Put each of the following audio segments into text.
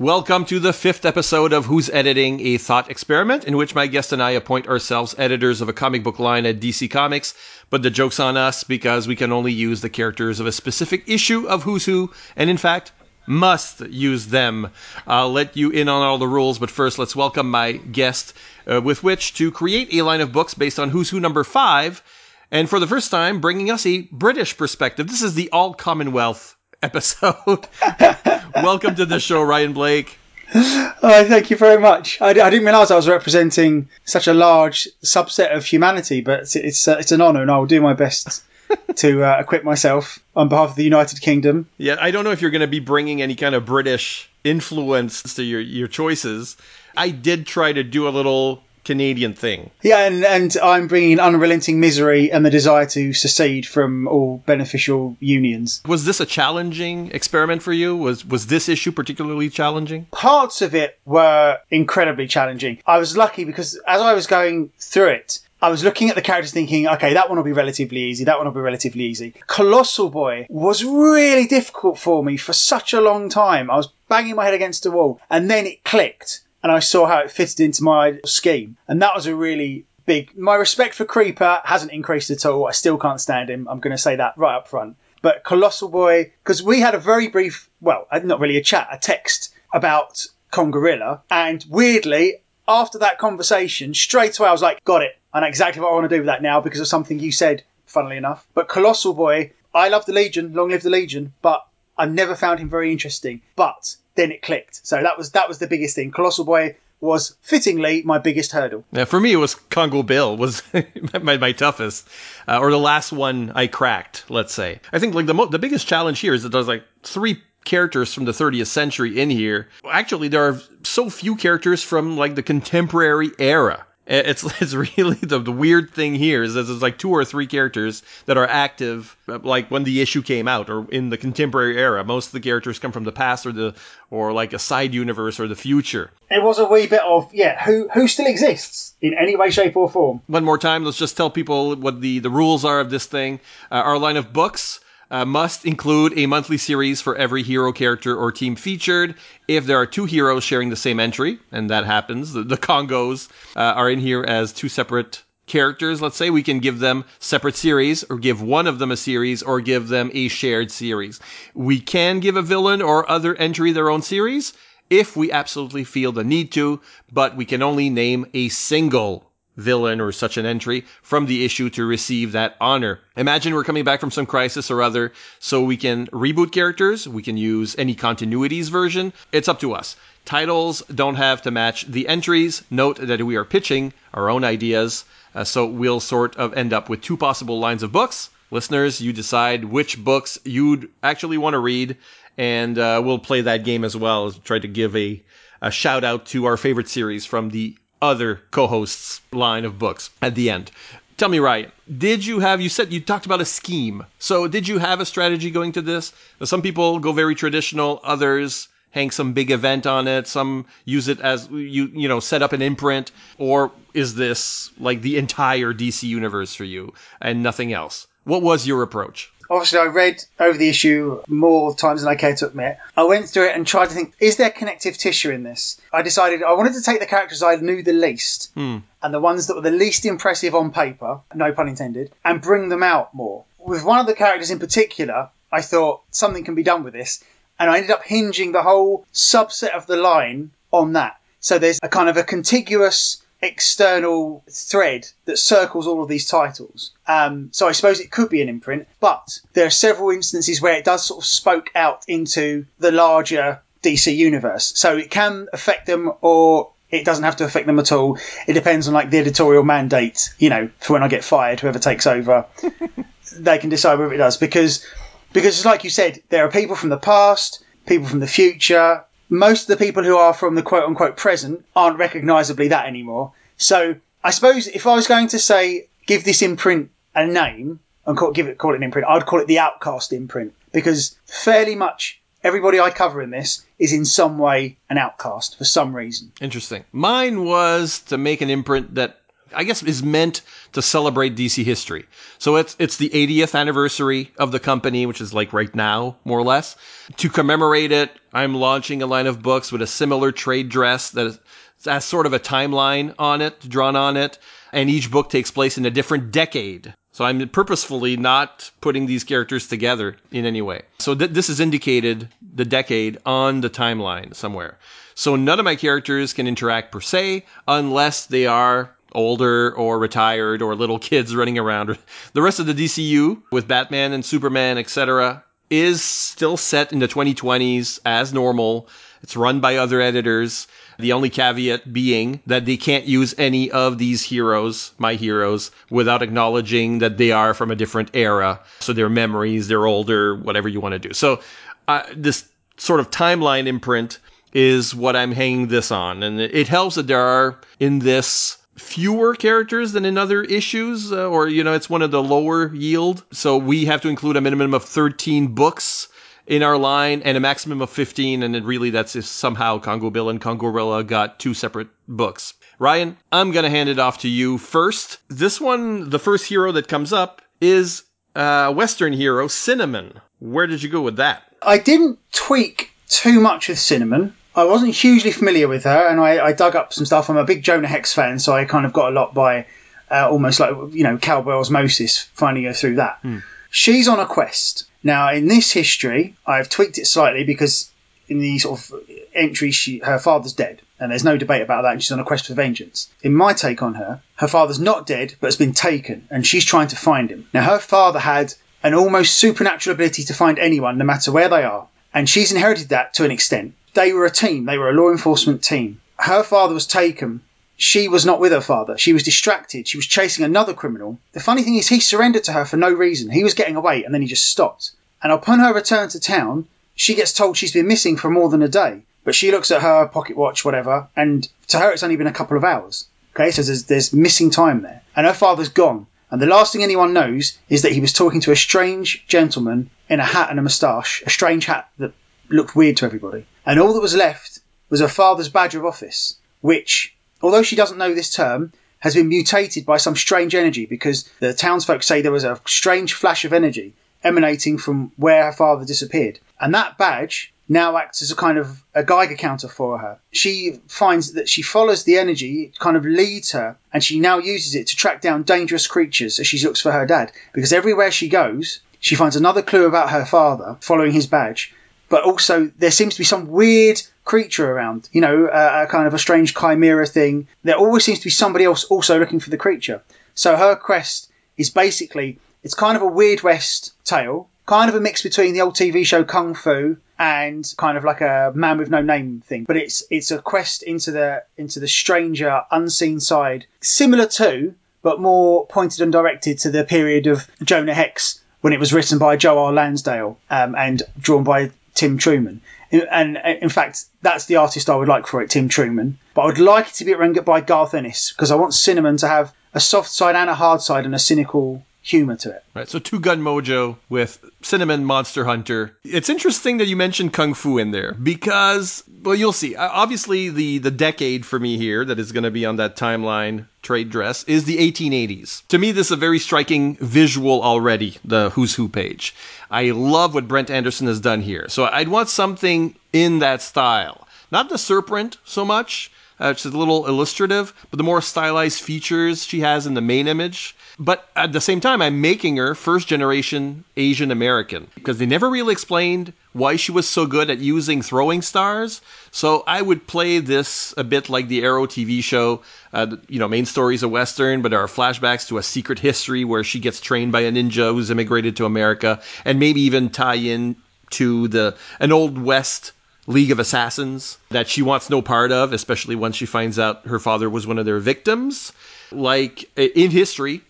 Welcome to the fifth episode of Who's Editing a Thought Experiment, in which my guest and I appoint ourselves editors of a comic book line at DC Comics. But the joke's on us because we can only use the characters of a specific issue of Who's Who, and in fact, must use them. I'll let you in on all the rules, but first let's welcome my guest, uh, with which to create a line of books based on Who's Who number five, and for the first time, bringing us a British perspective. This is the All Commonwealth episode. Welcome to the show, Ryan Blake. Oh, thank you very much. I, I didn't realise I was representing such a large subset of humanity, but it's it's, uh, it's an honour, and I will do my best to uh, equip myself on behalf of the United Kingdom. Yeah, I don't know if you're going to be bringing any kind of British influence to your your choices. I did try to do a little Canadian thing. Yeah, and, and I'm bringing unrelenting misery and the desire to secede from all beneficial unions. Was this a challenging experiment for you? Was was this issue particularly challenging? Parts of it were incredibly challenging. I was lucky because as I was going through it, I was looking at the characters thinking, okay, that one will be relatively easy, that one will be relatively easy. Colossal Boy was really difficult for me for such a long time. I was banging my head against the wall, and then it clicked and I saw how it fitted into my scheme. And that was a really big. My respect for Creeper hasn't increased at all. I still can't stand him. I'm going to say that right up front. But Colossal Boy, because we had a very brief, well, uh, not really a chat, a text about Congorilla, and weirdly, after that conversation, straight away I was like, got it. I know exactly what I want to do with that now because of something you said, funnily enough. But Colossal Boy, I love the Legion, long live the Legion, but I've never found him very interesting. But then it clicked. So that was that was the biggest thing. Colossal Boy was fittingly my biggest hurdle. Yeah, for me it was Congo Bill was my, my toughest, uh, or the last one I cracked. Let's say. I think like the mo- the biggest challenge here is that there's like three characters from the 30th century in here. Actually, there are so few characters from like the contemporary era. It's it's really the, the weird thing here is that there's like two or three characters that are active like when the issue came out or in the contemporary era. Most of the characters come from the past or the or like a side universe or the future. It was a wee bit of yeah, who who still exists in any way, shape, or form. One more time, let's just tell people what the the rules are of this thing. Uh, our line of books uh, must include a monthly series for every hero character or team featured. If there are two heroes sharing the same entry, and that happens, the, the Congos uh, are in here as two separate characters, let's say, we can give them separate series or give one of them a series or give them a shared series. We can give a villain or other entry their own series if we absolutely feel the need to, but we can only name a single villain or such an entry from the issue to receive that honor. Imagine we're coming back from some crisis or other, so we can reboot characters, we can use any continuities version. It's up to us. Titles don't have to match the entries. Note that we are pitching our own ideas, uh, so we'll sort of end up with two possible lines of books. Listeners, you decide which books you'd actually want to read, and uh, we'll play that game as well. Try to give a, a shout out to our favorite series from the other co-hosts line of books at the end. Tell me, Ryan, did you have, you said you talked about a scheme. So did you have a strategy going to this? Some people go very traditional, others hang some big event on it. Some use it as you, you know, set up an imprint. Or is this like the entire DC universe for you and nothing else? What was your approach? Obviously, I read over the issue more times than I care to admit. I went through it and tried to think, is there connective tissue in this? I decided I wanted to take the characters I knew the least Hmm. and the ones that were the least impressive on paper, no pun intended, and bring them out more. With one of the characters in particular, I thought something can be done with this, and I ended up hinging the whole subset of the line on that. So there's a kind of a contiguous external thread that circles all of these titles. Um, so I suppose it could be an imprint, but there are several instances where it does sort of spoke out into the larger DC universe. So it can affect them or it doesn't have to affect them at all. It depends on like the editorial mandate, you know, for when I get fired, whoever takes over, they can decide whether it does because because like you said, there are people from the past, people from the future. Most of the people who are from the quote unquote present aren't recognisably that anymore. So I suppose if I was going to say give this imprint a name and call, give it call it an imprint, I'd call it the Outcast imprint because fairly much everybody I cover in this is in some way an outcast for some reason. Interesting. Mine was to make an imprint that I guess is meant to celebrate DC history. So it's it's the 80th anniversary of the company, which is like right now, more or less. To commemorate it, I'm launching a line of books with a similar trade dress that has sort of a timeline on it, drawn on it, and each book takes place in a different decade. So I'm purposefully not putting these characters together in any way. So th- this is indicated the decade on the timeline somewhere. So none of my characters can interact per se unless they are older or retired or little kids running around. The rest of the DCU with Batman and Superman, etc., is still set in the 2020s as normal. It's run by other editors. The only caveat being that they can't use any of these heroes, my heroes, without acknowledging that they are from a different era. So their memories, they're older, whatever you want to do. So uh, this sort of timeline imprint is what I'm hanging this on. And it helps that there are in this fewer characters than in other issues, uh, or, you know, it's one of the lower yield. So we have to include a minimum of 13 books in our line and a maximum of 15. And really, that's if somehow Congo Bill and Congorilla got two separate books. Ryan, I'm going to hand it off to you first. This one, the first hero that comes up is uh, Western hero, Cinnamon. Where did you go with that? I didn't tweak too much with Cinnamon. I wasn't hugely familiar with her, and I, I, dug up some stuff. I'm a big Jonah Hex fan, so I kind of got a lot by uh, almost like you know cowboy osmosis, finding her through that. Hmm. She's on a quest now. In this history, I've tweaked it slightly because in the sort of entry, she her father's dead, and there's no debate about that. And she's on a quest for vengeance. In my take on her, her father's not dead, but has been taken, and she's trying to find him. Now, her father had an almost supernatural ability to find anyone, no matter where they are, and she's inherited that to an extent they were a team. They were a law enforcement team. Her father was taken. She was not with her father. She was distracted. She was chasing another criminal. The funny thing is, he surrendered to her for no reason. He was getting away and then he just stopped. And upon her return to town, she gets told she's been missing for more than a day. But she looks at her pocket watch, whatever, and to her it's only been a couple of hours. Okay, so there's, there's missing time there. And her father's gone. And the last thing anyone knows is that he was talking to a strange gentleman in a hat and a moustache, a strange hat that looked weird to everybody. And all that was left was her father's badge of office, which, although she doesn't know this term, has been mutated by some strange energy because the townsfolk say there was a strange flash of energy emanating from where her father disappeared. And that badge now acts as a kind of a Geiger counter for her. She finds that she follows the energy, it kind of leads her, and she now uses it to track down dangerous creatures as she looks for her dad. Because everywhere she goes, she finds another clue about her father following his badge, but also there seems to be some weird creature around, you know, a, a kind of a strange chimera thing. There always seems to be somebody else also looking for the creature. So her quest is basically, it's kind of a Weird West tale, kind of a mix between the old TV show Kung Fu and kind of like a man with no name thing. But it's it's a quest into the into the stranger, unseen side, similar to, but more pointed and directed to the period of Jonah Hex when it was written by Joe R. Lansdale um, and drawn by Tim Truman. And, in fact, that's the artist I would like for it, Tim Truman. But I would like it to be written by Garth Ennis because I want Cinnamon to have a soft side and a hard side and a cynical humor to it. Right. So Two Gun Mojo with Cinnamon Monster Hunter. It's interesting that you mentioned Kung Fu in there because, well, you'll see. Uh, obviously, the the decade for me here that is going to be on that timeline trade dress is the 1880s. To me, this is a very striking visual already. The Who's Who page. I love what Brent Anderson has done here. So I'd want something in that style. Not the Serpent so much. Uh, it's a little illustrative, but the more stylized features she has in the main image but at the same time, I'm making her first generation Asian American because they never really explained why she was so good at using throwing stars. So I would play this a bit like the Arrow TV show. Uh, you know, main story is a Western, but there are flashbacks to a secret history where she gets trained by a ninja who's immigrated to America and maybe even tie in to the an old West League of Assassins that she wants no part of, especially once she finds out her father was one of their victims. Like in history,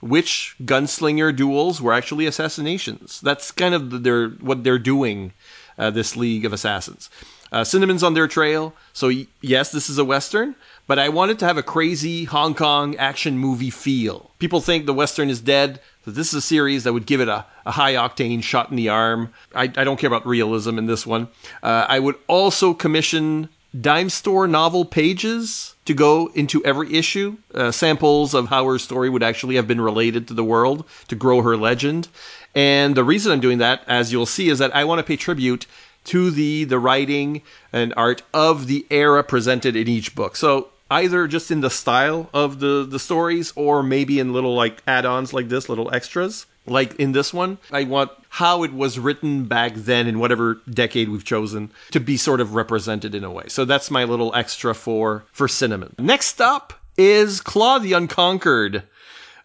which gunslinger duels were actually assassinations. That's kind of their what they're doing. Uh, this League of Assassins. Uh, Cinnamon's on their trail, so yes, this is a western, but I wanted to have a crazy Hong Kong action movie feel. People think the western is dead, so this is a series that would give it a, a high octane shot in the arm. I, I, don't care about realism in this one. Uh, I would also commission dime store novel pages to go into every issue, uh, samples of how her story would actually have been related to the world to grow her legend. And the reason I'm doing that, as you'll see, is that I want to pay tribute to the the writing and art of the era presented in each book. So either just in the style of the the stories or maybe in little like add-ons like this, little extras like in this one. I want how it was written back then in whatever decade we've chosen to be sort of represented in a way. So that's my little extra for for cinnamon. Next up is Claw the Unconquered.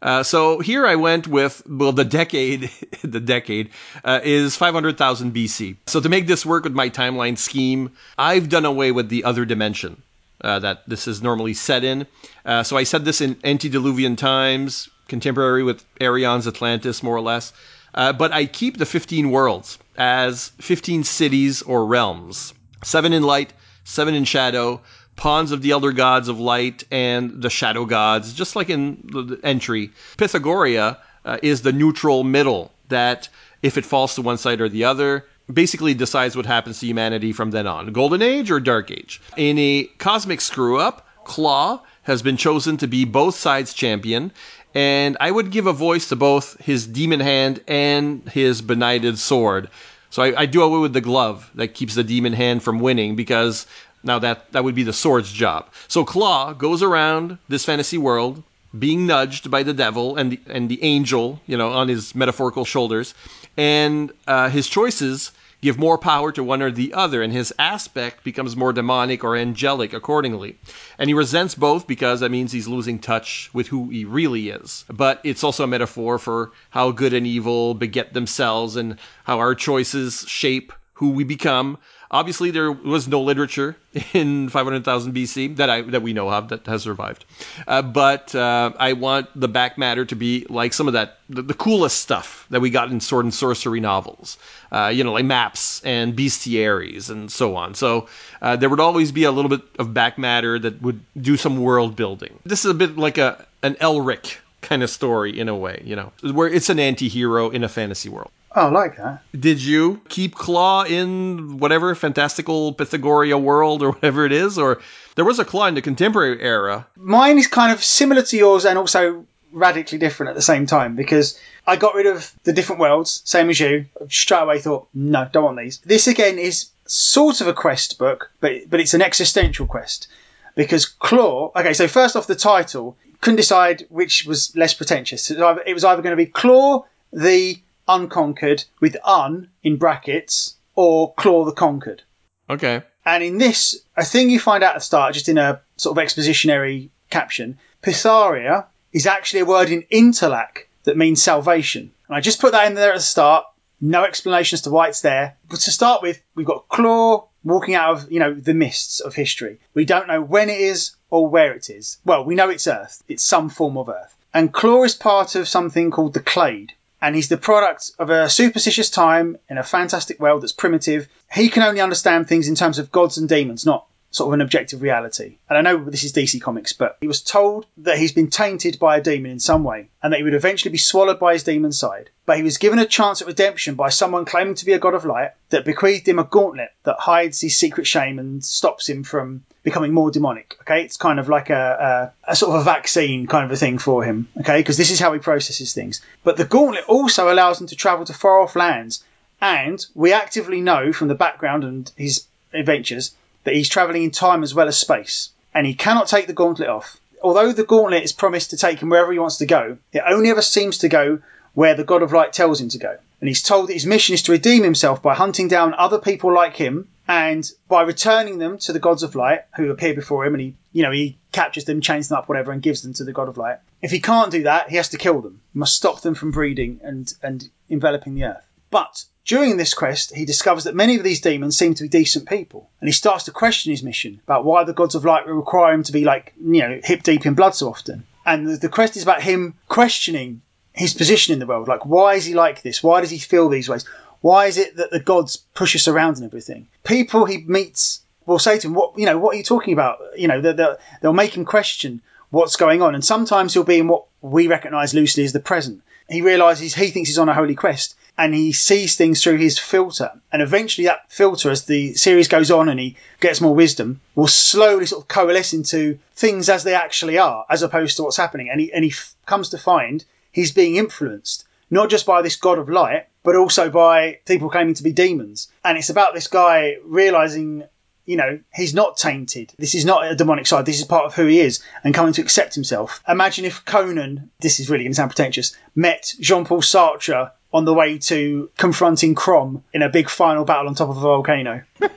Uh, so here I went with well the decade the decade uh, is 500,000 BC. So to make this work with my timeline scheme, I've done away with the other dimension. Uh, that this is normally set in. Uh, so I said this in antediluvian times, contemporary with Arion's Atlantis, more or less. Uh, but I keep the 15 worlds as 15 cities or realms seven in light, seven in shadow, pawns of the elder gods of light, and the shadow gods, just like in the entry. Pythagoria uh, is the neutral middle that, if it falls to one side or the other, basically decides what happens to humanity from then on Golden Age or Dark Age. In a cosmic screw up, Claw has been chosen to be both sides champion, and I would give a voice to both his demon hand and his benighted sword. So I, I do away with the glove that keeps the demon hand from winning because now that that would be the sword's job. So Claw goes around this fantasy world being nudged by the devil and the, and the angel, you know, on his metaphorical shoulders, and uh, his choices give more power to one or the other, and his aspect becomes more demonic or angelic accordingly. And he resents both because that means he's losing touch with who he really is. But it's also a metaphor for how good and evil beget themselves and how our choices shape who we become. Obviously, there was no literature in 500,000 BC that I that we know of that has survived. Uh, but uh, I want the back matter to be like some of that the, the coolest stuff that we got in sword and sorcery novels. Uh, you know, like maps and bestiaries and so on. So uh, there would always be a little bit of back matter that would do some world building. This is a bit like a an Elric kind of story in a way, you know, where it's an anti-hero in a fantasy world. Oh, I like that. Did you keep Claw in whatever fantastical Pythagoria world or whatever it is? Or there was a Claw in the contemporary era. Mine is kind of similar to yours and also radically different at the same time because I got rid of the different worlds, same as you. Straight away thought, no, don't want these. This again is sort of a quest book, but but it's an existential quest because Claw. Okay, so first off, the title couldn't decide which was less pretentious. It was either, it was either going to be Claw the Unconquered with un in brackets or Claw the Conquered. Okay. And in this, a thing you find out at the start, just in a sort of expositionary caption, Pythagoria is actually a word in Interlac that means salvation. And I just put that in there at the start. No explanation as to why it's there. But to start with, we've got Claw walking out of, you know, the mists of history. We don't know when it is or where it is. Well, we know it's Earth. It's some form of Earth. And Claw is part of something called the Clade. And he's the product of a superstitious time in a fantastic world that's primitive. He can only understand things in terms of gods and demons, not sort of an objective reality. And I know this is DC Comics, but he was told that he's been tainted by a demon in some way and that he would eventually be swallowed by his demon side. But he was given a chance at redemption by someone claiming to be a god of light that bequeathed him a gauntlet that hides his secret shame and stops him from becoming more demonic. Okay, it's kind of like a, a, a sort of a vaccine kind of a thing for him. Okay, because this is how he processes things. But the gauntlet also allows him to travel to far off lands. And we actively know from the background and his adventures that he's travelling in time as well as space, and he cannot take the gauntlet off. Although the gauntlet is promised to take him wherever he wants to go, it only ever seems to go where the God of Light tells him to go. And he's told that his mission is to redeem himself by hunting down other people like him and by returning them to the gods of light who appear before him and he you know he captures them chains them up whatever and gives them to the god of light if he can't do that he has to kill them he must stop them from breeding and and enveloping the earth but during this quest, he discovers that many of these demons seem to be decent people, and he starts to question his mission about why the gods of light require him to be like, you know, hip deep in blood so often. And the, quest is about him questioning his position in the world. Like, why is he like this? Why does he feel these ways? Why is it that the gods push us around and everything? People he meets will say to him, "What you know? What are you talking about?" You know, they'll, they'll make him question what's going on, and sometimes he'll be in what we recognise loosely as the present. he realizes he thinks he's on a holy quest and he sees things through his filter. And eventually, that filter, as the series goes on and he gets more wisdom, will slowly sort of coalesce into things as they actually are, as opposed to what's happening. And he, and he f- comes to find he's being influenced, not just by this god of light, but also by people claiming to be demons. And it's about this guy realizing you know, he's not tainted. This is not a demonic side. This is part of who he is and coming to accept himself. Imagine if Conan, this is really going to sound pretentious, met Jean Paul Sartre on the way to confronting Crom in a big final battle on top of a volcano.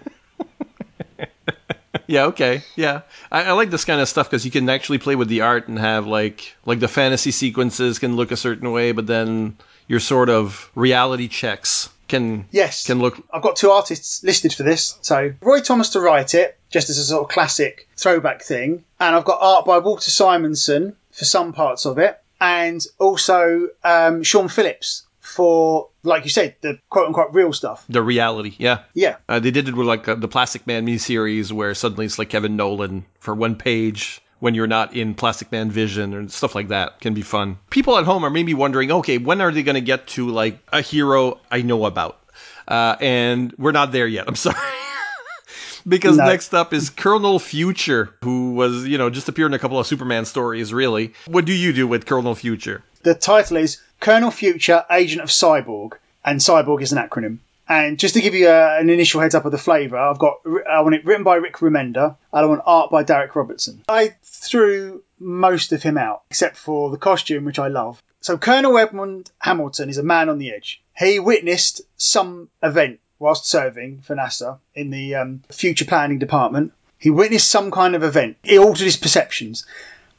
yeah, okay, yeah. I, I like this kind of stuff because you can actually play with the art and have like like the fantasy sequences can look a certain way, but then your sort of reality checks can Yes. can look I've got two artists listed for this. So Roy Thomas to write it, just as a sort of classic throwback thing, and I've got art by Walter Simonson for some parts of it, and also um, Sean Phillips for, like you said, the quote unquote real stuff. the reality. Yeah. Yeah, Uh, they did it with like uh, the Plastic Man miniseries, where suddenly it's like Kevin Nowlan for one page when you're not in Plastic Man vision and stuff like that. Can be fun. People at home are maybe wondering, okay, when are they going to get to like a hero I know about? Uh, and we're not there yet. I'm sorry. Because No. next up is Colonel Future, who was, you know, just appeared in a couple of Superman stories, really. What do you do with Colonel Future? the title is Colonel Future, Agent of Cyborg, and Cyborg is an acronym. And just to give you a, an initial heads up of the flavour, I've got I want it written by Rick Remender, and I want art by Darick Robertson. I threw most of him out, except for the costume, which I love. So Colonel Edmund Hamilton is a man on the edge. He witnessed some event whilst serving for NASA in the um, future planning department. He witnessed some kind of event. It altered his perceptions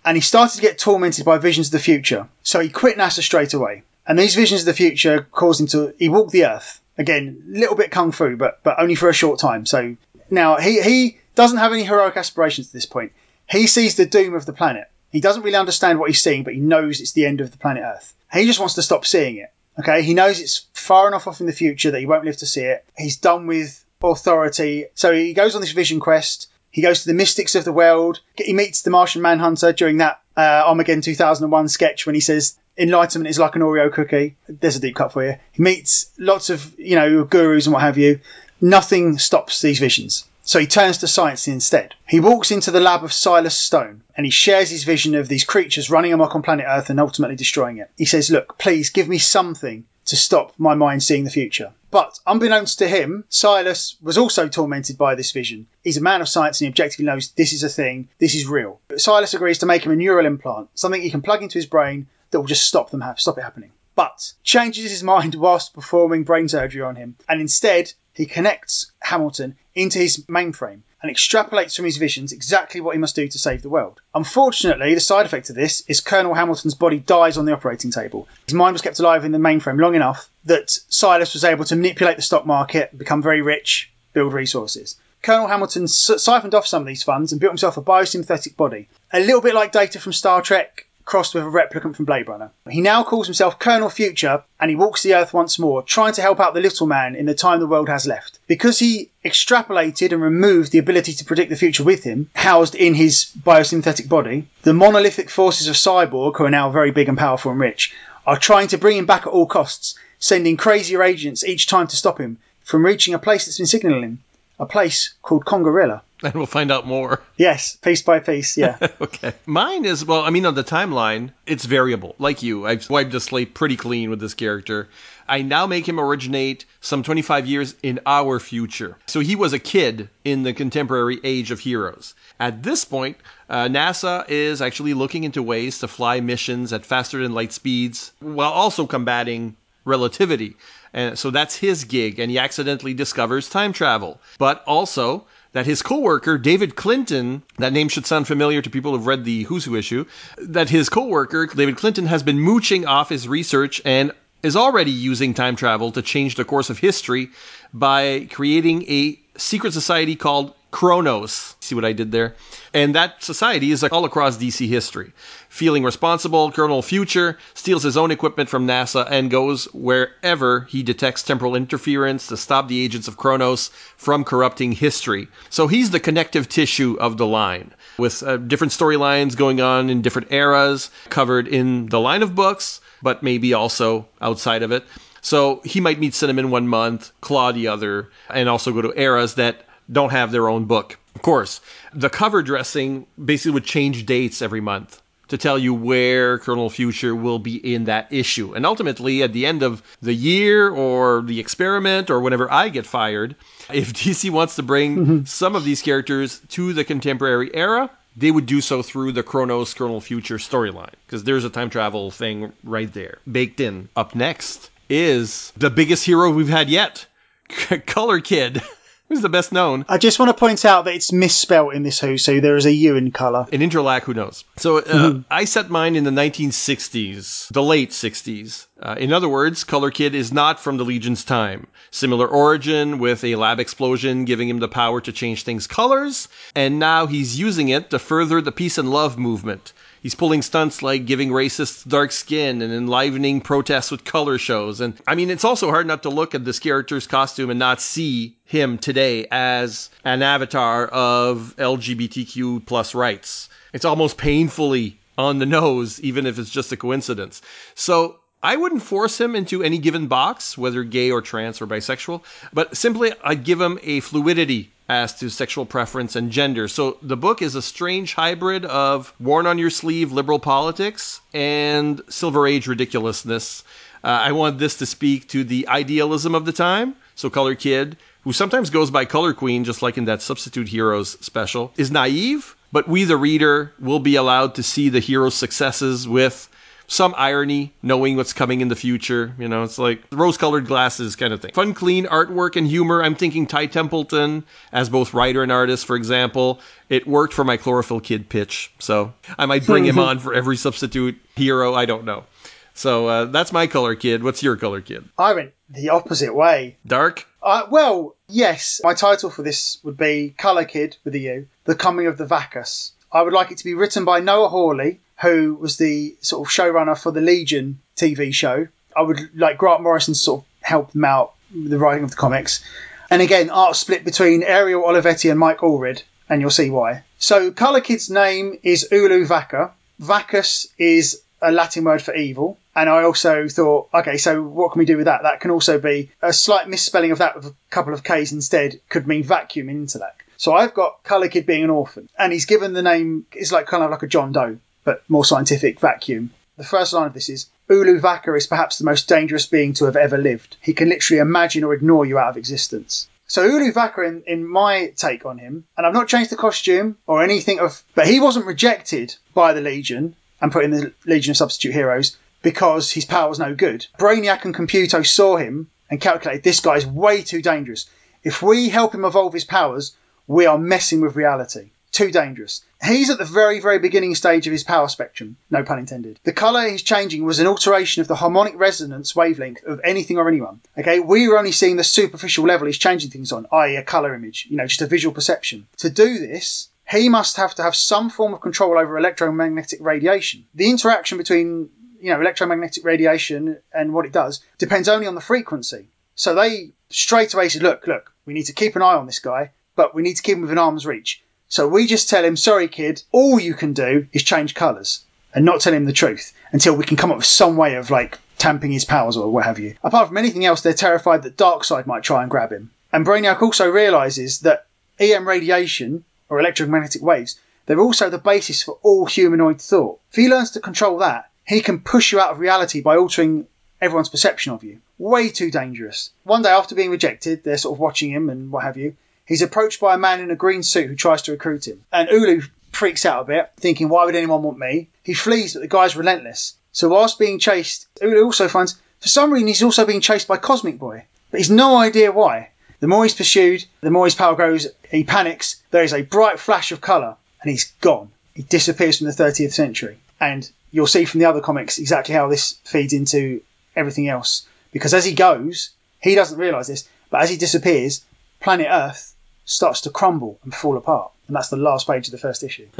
and he started to get tormented by visions of the future. So he quit NASA straight away. And these visions of the future caused him to he walked the earth. Again, little bit kung fu, but but only for a short time. So now he he doesn't have any heroic aspirations at this point. He sees the doom of the planet. He doesn't really understand what he's seeing, but he knows it's the end of the planet Earth. He just wants to stop seeing it. Okay, he knows it's far enough off in the future that he won't live to see it. He's done with authority, so he goes on this vision quest. He goes to the mystics of the world. He meets the Martian Manhunter during that uh, Armageddon 2001 sketch when he says enlightenment is like an Oreo cookie. There's a deep cut for you. He meets lots of you know gurus and what have you. Nothing stops these visions. So he turns to science instead. He walks into the lab of Silas Stone and he shares his vision of these creatures running amok on planet Earth and ultimately destroying it. He says, Look, please give me something to stop my mind seeing the future. But unbeknownst to him, Silas was also tormented by this vision. He's a man of science and he objectively knows this is a thing, this is real. But Silas agrees to make him a neural implant, something he can plug into his brain that will just stop them stop it happening. But changes his mind whilst performing brain surgery on him, and instead he connects Hamilton into his mainframe and extrapolates from his visions exactly what he must do to save the world. Unfortunately, the side effect of this is Colonel Hamilton's body dies on the operating table. His mind was kept alive in the mainframe long enough that Silas was able to manipulate the stock market, become very rich, build resources. Colonel Hamilton siphoned off some of these funds and built himself a biosynthetic body, a little bit like Data from Star Trek crossed with a replicant from Blade Runner. He now calls himself Colonel Future and he walks the earth once more, trying to help out the little man in the time the world has left. Because he extrapolated and removed the ability to predict the future with him, housed in his biosynthetic body, the monolithic forces of Cyborg, who are now very big and powerful and rich, are trying to bring him back at all costs, sending crazier agents each time to stop him from reaching a place that's been signalling him. A place called Congorilla. And we'll find out more. Yes, piece by piece, yeah. okay. Mine is, well, I mean, on the timeline, it's variable. Like you, I've wiped the slate pretty clean with this character. I now make him originate some 25 years in our future. So he was a kid in the contemporary age of heroes. At this point, uh, NASA is actually looking into ways to fly missions at faster than light speeds while also combating relativity. And so that's his gig, and he accidentally discovers time travel. But also, that his coworker David Clinton, that name should sound familiar to people who've read the Who's Who issue, that his coworker David Clinton has been mooching off his research and is already using time travel to change the course of history by creating a secret society called Chronos. See what I did there? And that society is all across DC history. Feeling responsible, Colonel Future steals his own equipment from NASA and goes wherever he detects temporal interference to stop the agents of Chronos from corrupting history. So he's the connective tissue of the line, with uh, different storylines going on in different eras, covered in the line of books, but maybe also outside of it. So he might meet Cinnamon one month, Claw the other, and also go to eras that don't have their own book. Of course, the cover dressing basically would change dates every month to tell you where Colonel Future will be in that issue. And ultimately, at the end of the year or the experiment or whenever I get fired, if DC wants to bring mm-hmm. some of these characters to the contemporary era, they would do so through the Chronos Colonel Future storyline because there's a time travel thing right there baked in. Up next is the biggest hero we've had yet Color Kid. Who's the best known? I just want to point out that it's misspelt in this Who, so there is a U in colour. In Interlac, who knows? So uh, mm-hmm. I set mine in the 1960s, the late 60s. Uh, in other words, Color Kid is not from the Legion's time. Similar origin with a lab explosion giving him the power to change things colors, and now he's using it to further the peace and love movement. He's pulling stunts like giving racists dark skin and enlivening protests with color shows. And I mean, it's also hard not to look at this character's costume and not see him today as an avatar of LGBTQ plus rights. It's almost painfully on the nose, even if it's just a coincidence. So I wouldn't force him into any given box, whether gay or trans or bisexual, but simply I'd give him a fluidity as to sexual preference and gender. So the book is a strange hybrid of worn on your sleeve liberal politics and Silver Age ridiculousness. Uh, I want this to speak to the idealism of the time. So Color Kid, who sometimes goes by Color Queen, just like in that Substitute Heroes special, is naive, but we, the reader, will be allowed to see the hero's successes with some irony, knowing what's coming in the future. You know, it's like rose colored glasses kind of thing. Fun, clean artwork and humor. I'm thinking Ty Templeton as both writer and artist, for example. It worked for my Chlorophyll Kid pitch, so I might bring him on for every substitute hero. I don't know. So uh, that's my color kid. What's your color kid? I went the opposite way. Dark? Uh, well, yes. My title for this would be Color Kid with a U The Coming of the Vacus. I would like it to be written by Noah Hawley who was the sort of showrunner for the Legion TV show. I would like Grant Morrison sort of help them out with the writing of the comics. And again, art split between Ariel Olivetti and Mike Allred, and you'll see why. So, Color Kid's name is Ulu Vaca. Vacus is a Latin word for evil. And I also thought, okay, so what can we do with that? That can also be a slight misspelling of that with a couple of K's instead, could mean vacuum intellect. So I've got Color Kid being an orphan, and he's given the name, it's like kind of like a John Doe but more scientific vacuum. The first line of this is Ulu Vaca is perhaps the most dangerous being to have ever lived. He can literally imagine or ignore you out of existence. So Ulu Vaca, in, in my take on him, and I've not changed the costume or anything of, but he wasn't rejected by the Legion and put in the Legion of Substitute Heroes because his power was no good. Brainiac and Computo saw him and calculated this guy's way too dangerous. If we help him evolve his powers, we are messing with reality. Too dangerous. He's at the very, very beginning stage of his power spectrum, no pun intended. The colour he's changing was an alteration of the harmonic resonance wavelength of anything or anyone. Okay, we are only seeing the superficial level he's changing things on, i.e., a colour image, you know, just a visual perception. To do this, he must have to have some form of control over electromagnetic radiation. The interaction between, you know, electromagnetic radiation and what it does depends only on the frequency. So they straight away said, look, look, we need to keep an eye on this guy, but we need to keep him within arm's reach. So we just tell him, sorry, kid, all you can do is change colours and not tell him the truth until we can come up with some way of like tamping his powers or what have you. Apart from anything else, they're terrified that Darkseid might try and grab him. And Brainiac also realises that EM radiation, or electromagnetic waves, they're also the basis for all humanoid thought. If he learns to control that, he can push you out of reality by altering everyone's perception of you. Way too dangerous. One day after being rejected, they're sort of watching him and what have you. He's approached by a man in a green suit who tries to recruit him. And Ulu freaks out a bit, thinking, why would anyone want me? He flees, but the guy's relentless. So whilst being chased, Ulu also finds, for some reason, he's also being chased by Cosmic Boy. But he's no idea why. The more he's pursued, the more his power grows. He panics. There is a bright flash of colour, and he's gone. He disappears from the 30th century. And you'll see from the other comics exactly how this feeds into everything else. Because as he goes, he doesn't realise this, but as he disappears, planet Earth starts to crumble and fall apart. And that's the last page of the first issue.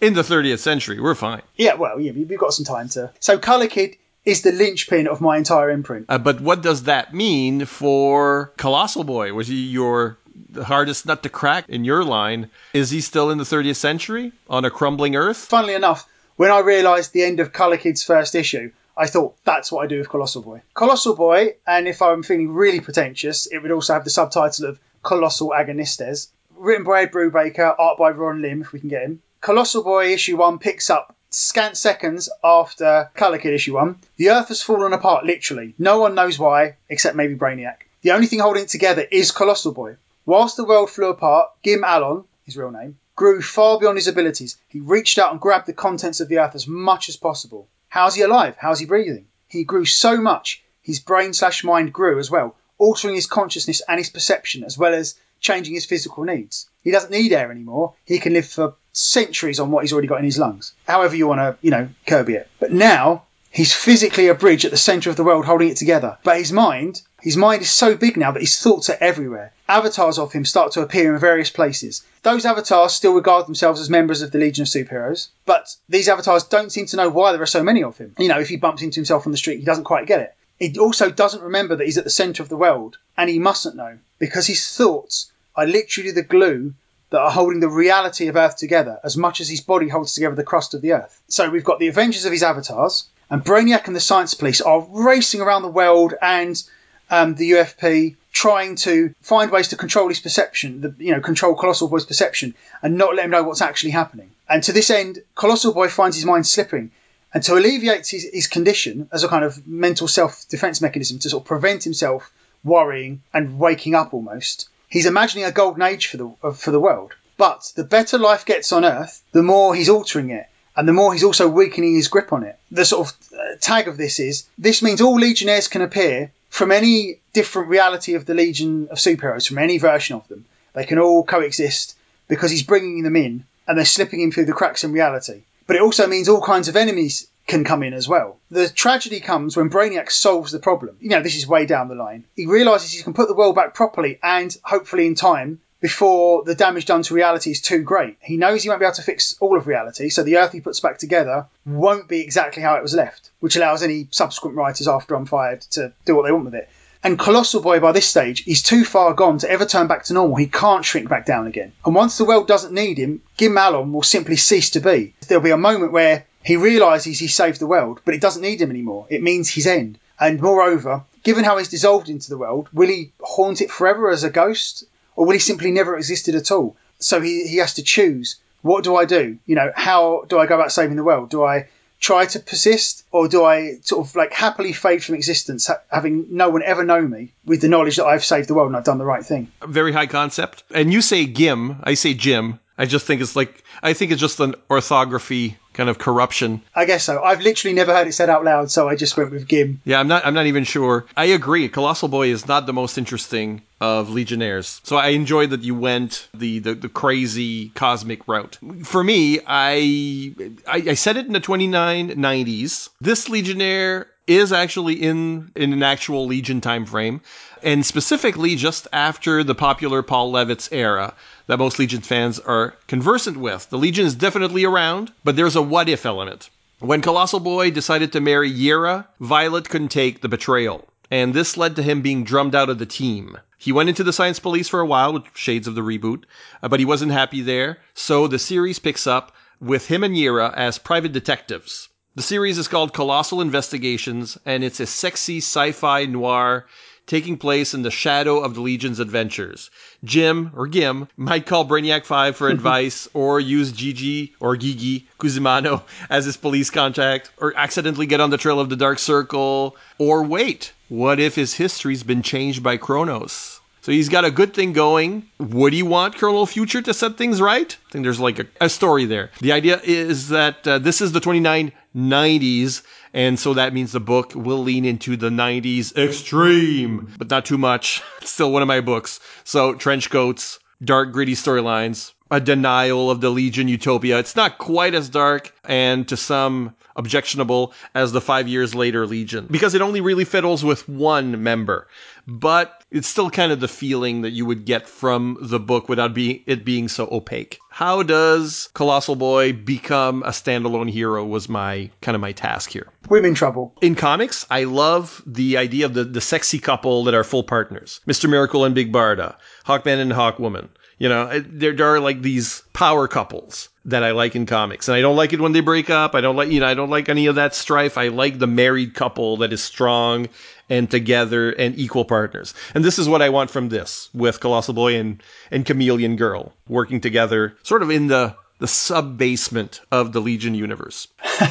In the 30th century, we're fine. yeah, well, yeah, we've got some time to. So, Colour Kid is the linchpin of my entire imprint. Uh, but what does that mean for Colossal Boy? Was he your the hardest nut to crack in your line? Is he still in the 30th century on a crumbling Earth? Funnily enough, when I realised the end of Colour Kid's first issue, I thought that's what I do with Colossal Boy. Colossal Boy, and if I'm feeling really pretentious, it would also have the subtitle of Colossal Agonistes. Written by Ed Brubaker, art by Ron Lim, if we can get him. Colossal Boy issue one picks up scant seconds after Colour Kid issue one. The Earth has fallen apart, literally. No one knows why, except maybe Brainiac. The only thing holding it together is Colossal Boy. Whilst the world flew apart, Gim Allon, his real name, grew far beyond his abilities. He reached out and grabbed the contents of the Earth as much as possible. How's he alive? How's he breathing? He grew so much, his brain slash mind grew as well, altering his consciousness and his perception, as well as changing his physical needs. He doesn't need air anymore. He can live for centuries on what he's already got in his lungs. However you want to, you know, curb it. But now he's physically a bridge at the center of the world holding it together. But his mind, his mind is so big now that his thoughts are everywhere. Avatars of him start to appear in various places. Those avatars still regard themselves as members of the Legion of Superheroes, but these avatars don't seem to know why there are so many of him. You know, if he bumps into himself on the street, he doesn't quite get it. He also doesn't remember that he's at the center of the world, and he mustn't know, because his thoughts are literally the glue that are holding the reality of Earth together as much as his body holds together the crust of the Earth. So we've got the Avengers of his avatars, and Brainiac and the Science Police are racing around the world and um, the UFP trying to find ways to control his perception, the, you know, control Colossal Boy's perception and not let him know what's actually happening. And to this end, Colossal Boy finds his mind slipping. And to alleviate his, his condition as a kind of mental self defense mechanism to sort of prevent himself worrying and waking up almost, he's imagining a golden age for the, for the world. But the better life gets on Earth, the more he's altering it and the more he's also weakening his grip on it. The sort of uh, tag of this is this means all Legionnaires can appear from any different reality of the Legion of Superheroes, from any version of them. They can all coexist because he's bringing them in and they're slipping in through the cracks in reality. But it also means all kinds of enemies can come in as well. The tragedy comes when Brainiac solves the problem. You know, this is way down the line. He realizes he can put the world back properly and hopefully in time before the damage done to reality is too great. He knows he won't be able to fix all of reality, so the Earth he puts back together won't be exactly how it was left, which allows any subsequent writers after I'm fired to do what they want with it. And Colossal Boy, by this stage, he's too far gone to ever turn back to normal. He can't shrink back down again. And once the world doesn't need him, Gim Allon will simply cease to be. There'll be a moment where he realises he saved the world, but it doesn't need him anymore. It means his end. And moreover, given how he's dissolved into the world, will he haunt it forever as a ghost? Or will he simply never existed at all? So he, he has to choose. What do I do? You know, how do I go about saving the world? Do I try to persist or do I sort of like happily fade from existence, ha- having no one ever know me with the knowledge that I've saved the world and I've done the right thing? Very high concept. And you say Gim, I say Jim. I just think it's like, I think it's just an orthography kind of corruption. I guess so. I've literally never heard it said out loud, so I just went with Gim. Yeah, I'm not, I'm not even sure. I agree. Colossal Boy is not the most interesting of Legionnaires. So I enjoyed that you went the, the, the crazy cosmic route. For me, I, I, I said it in the 2990s. This Legionnaire is actually in in an actual Legion time frame, and specifically just after the popular Paul Levitz era that most Legion fans are conversant with. The Legion is definitely around, but there's a what if element. When Colossal Boy decided to marry Yera, Violet couldn't take the betrayal, and this led to him being drummed out of the team. He went into the Science Police for a while, with shades of the reboot, uh, but he wasn't happy there, so the series picks up with him and Yera as private detectives. The series is called Colossal Investigations, and it's a sexy sci-fi noir taking place in the shadow of the Legion's adventures. Jim, or Gim, might call Brainiac 5 for advice, or use Gigi, or Gigi, Cusimano as his police contact, or accidentally get on the trail of the Dark Circle, or wait, what if his history's been changed by Chronos? So he's got a good thing going. Would he want Colonel Future to set things right? I think there's like a, a story there. The idea is that uh, this is the 2990s, and so that means the book will lean into the 90s extreme, but not too much. It's still one of my books. So trench coats, dark, gritty storylines, a denial of the Legion utopia. It's not quite as dark and to some objectionable as the five years later Legion because it only really fiddles with one member. But it's still kind of the feeling that you would get from the book without being it being so opaque. How does Colossal Boy become a standalone hero was my kind of my task here. We're in trouble. In comics, I love the idea of the, the sexy couple that are full partners. Mr. Miracle and Big Barda, Hawkman and Hawkwoman. You know, there, there are like these power couples that I like in comics. And I don't like it when they break up. I don't like, you know, I don't like any of that strife. I like the married couple that is strong and together and equal partners. And this is what I want from this with Colossal Boy and, and Chameleon Girl working together sort of in the, the sub basement of the Legion universe.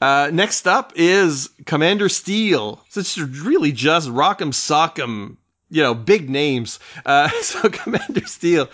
Uh, next up is Commander Steel. So It's really just Rock'em Sock'em you know, big names. Uh, so Commander Steel,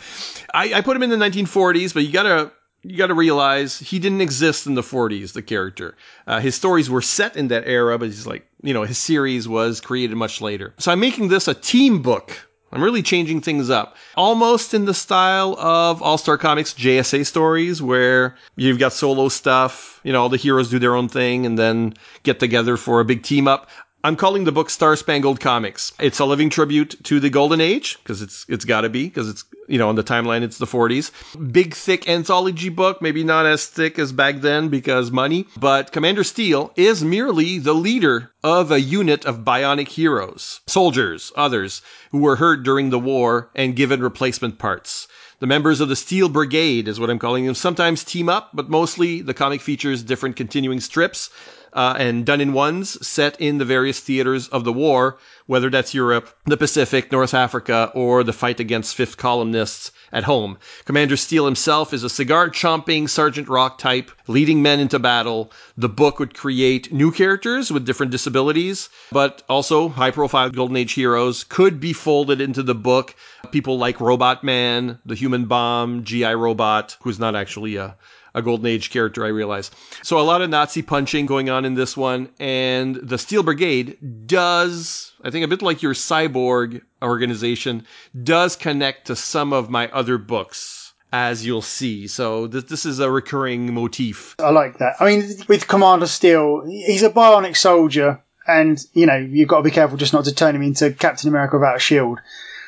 I, I put him in the 1940s, but you gotta you gotta realize he didn't exist in the 40s. The character, uh, his stories were set in that era, but he's like, you know, his series was created much later. So I'm making this a team book. I'm really changing things up, almost in the style of All Star Comics JSA stories, where you've got solo stuff. You know, all the heroes do their own thing and then get together for a big team up. I'm calling the book Star Spangled Comics. It's a living tribute to the Golden Age because it's it's got to be because it's you know on the timeline it's the 40s. Big thick anthology book, maybe not as thick as back then because money, but Commander Steel is merely the leader of a unit of bionic heroes, soldiers, others who were hurt during the war and given replacement parts. The members of the Steel Brigade is what I'm calling them. Sometimes team up, but mostly the comic features different continuing strips uh, and done in ones set in the various theaters of the war, whether that's Europe, the Pacific, North Africa, or the fight against fifth columnists at home. Commander Steel himself is a cigar chomping Sergeant Rock type, leading men into battle. The book would create new characters with different disabilities, but also high profile Golden Age heroes could be folded into the book. People like Robot Man, the Human Bomb, G.I. Robot, who's not actually a a Golden Age character, I realize. So a lot of Nazi punching going on in this one, and the Steel Brigade does, I think a bit like your cyborg organization, does connect to some of my other books. As you'll see, so this this is a recurring motif. I like that. I mean, with Commander Steel, he's a bionic soldier, and you know you've got to be careful just not to turn him into Captain America without a shield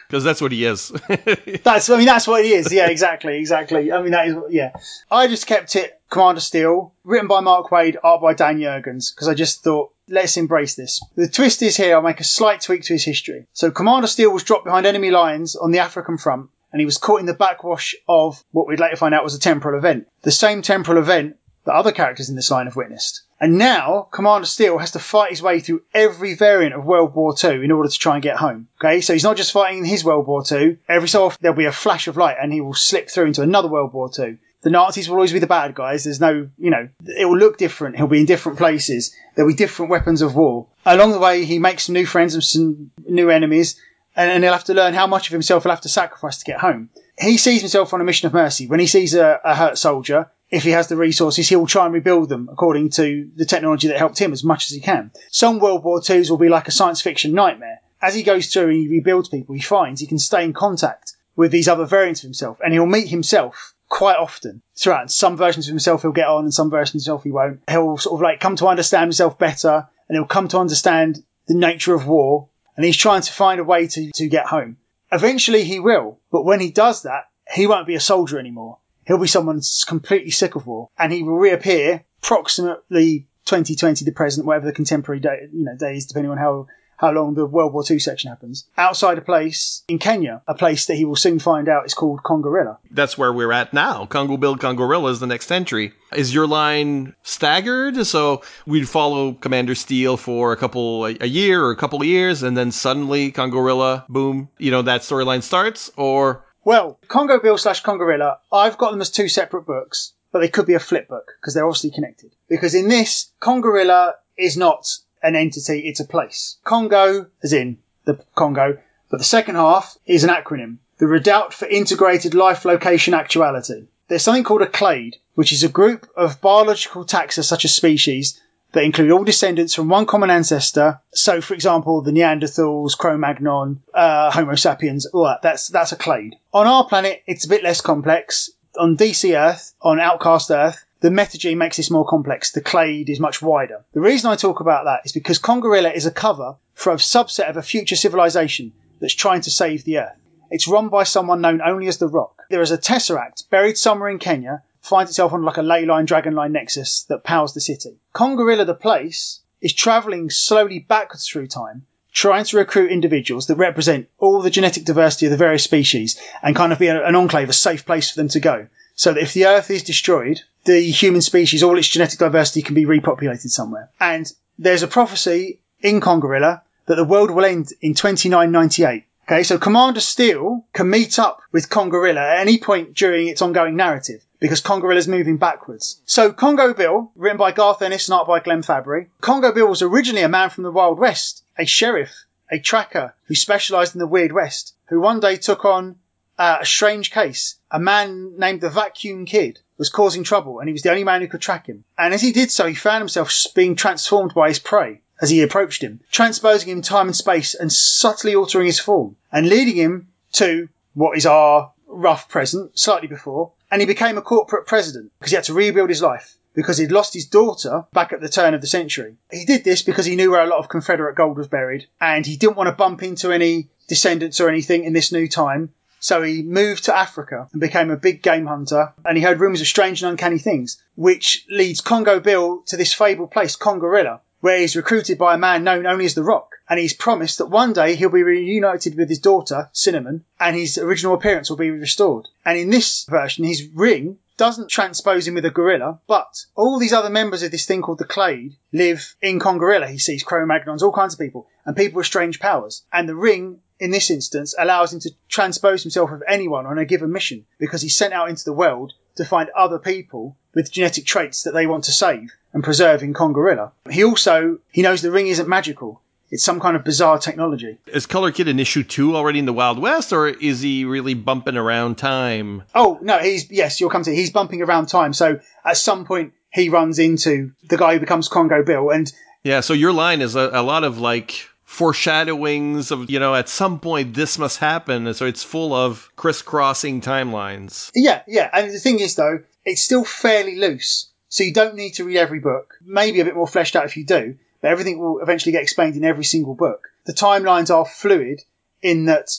because that's what he is. that's I mean that's what he is. Yeah, exactly, exactly. I mean that is yeah. I just kept it Commander Steel, written by Mark Waid, art by Dan Jurgens, because I just thought let's embrace this. The twist is here. I'll make a slight tweak to his history. So Commander Steel was dropped behind enemy lines on the African front. And he was caught in the backwash of what we'd later find out was a temporal event. The same temporal event that other characters in this line have witnessed. And now Commander Steel has to fight his way through every variant of World War II in order to try and get home. Okay, so he's not just fighting in his World War II. Every so often there'll be a flash of light and he will slip through into another World War II. The Nazis will always be the bad guys. There's no, you know, it will look different. He'll be in different places. There'll be different weapons of war. Along the way, he makes some new friends and some new enemies, and, and he'll have to learn how much of himself he'll have to sacrifice to get home. He sees himself on a mission of mercy. When he sees a, a hurt soldier, if he has the resources, he will try and rebuild them according to the technology that helped him as much as he can. Some World War IIs will be like a science fiction nightmare. As he goes through and he rebuilds people, he finds he can stay in contact with these other variants of himself, and he'll meet himself quite often throughout. Some versions of himself he'll get on, and some versions of himself he won't. He'll sort of like come to understand himself better, and he'll come to understand the nature of war, and he's trying to find a way to, to get home. Eventually he will, but when he does that, he won't be a soldier anymore he'll be someone completely sick of war, and he will reappear approximately 2020 to present, whatever the contemporary day, you know, days, depending on how how long the World War II section happens, outside a place in Kenya, a place that he will soon find out is called Congorilla. That's where we're at now. Congo Bill Congorilla is the next entry. Is your line staggered? So we'd follow Commander Steel for a couple, a year or a couple of years, and then suddenly Congorilla, boom, you know, that storyline starts? Or well, Congo Bill slash Congorilla, I've got them as two separate books, but they could be a flip book because they're obviously connected. Because in this, Congorilla is not an entity, it's a place. Congo, as in the Congo, but the second half is an acronym. The Redoubt for Integrated Life Location Actuality. There's something called a clade, which is a group of biological taxa such as species that include all descendants from one common ancestor. So, for example, the Neanderthals, Cro-Magnon, uh, Homo sapiens, all that. That's that's a clade. On our planet, it's a bit less complex, on DC Earth, on Outcast Earth, the metagene makes this more complex. The clade is much wider. The reason I talk about that is because Congorilla is a cover for a subset of a future civilization that's trying to save the Earth. It's run by someone known only as the Rock. There is a tesseract buried somewhere in Kenya, finds itself on like a ley line dragon line nexus that powers the city. Congorilla, the place, is traveling slowly backwards through time, trying to recruit individuals that represent all the genetic diversity of the various species and kind of be an enclave, a safe place for them to go. So that if the Earth is destroyed, the human species, all its genetic diversity can be repopulated somewhere. And there's a prophecy in Congorilla that the world will end in 2998. Okay, so Commander Steel can meet up with Congorilla at any point during its ongoing narrative because Congorilla's moving backwards. So Congo Bill, written by Garth Ennis and art by Glenn Fabry. Congo Bill was originally a man from the Wild West, a sheriff, a tracker who specialised in the Weird West, who one day took on uh, a strange case. A man named the Vacuum Kid was causing trouble and he was the only man who could track him. And as he did so, he found himself being transformed by his prey as he approached him, transposing him time and space and subtly altering his form and leading him to what is our rough present, slightly before, and he became a corporate president because he had to rebuild his life because he'd lost his daughter back at the turn of the century. He did this because he knew where a lot of Confederate gold was buried and he didn't want to bump into any descendants or anything in this new time. So he moved to Africa and became a big game hunter and he heard rumours of strange and uncanny things, which leads Congo Bill to this fabled place, Congorilla, where he's recruited by a man known only as the Rock, and he's promised that one day he'll be reunited with his daughter, Cinnamon, and his original appearance will be restored. And in this version, his ring doesn't transpose him with a gorilla, but all these other members of this thing called the Clade live in Congorilla. He sees Cro-Magnons, all kinds of people, and people with strange powers. And the ring, in this instance, allows him to transpose himself with anyone on a given mission because he's sent out into the world to find other people with genetic traits that they want to save and preserve in Congorilla. He also he knows the ring isn't magical. It's some kind of bizarre technology. Is Color Kid in issue two already in the Wild West, or is he really bumping around time? Oh no, he's yes, you'll come to. He's bumping around time. So at some point he runs into the guy who becomes Congo Bill, and yeah. So your line is a, a lot of like foreshadowings of you know at some point this must happen so it's full of crisscrossing timelines. Yeah yeah and the thing is though it's still fairly loose so you don't need to read every book. Maybe a bit more fleshed out if you do but everything will eventually get explained in every single book. The timelines are fluid in that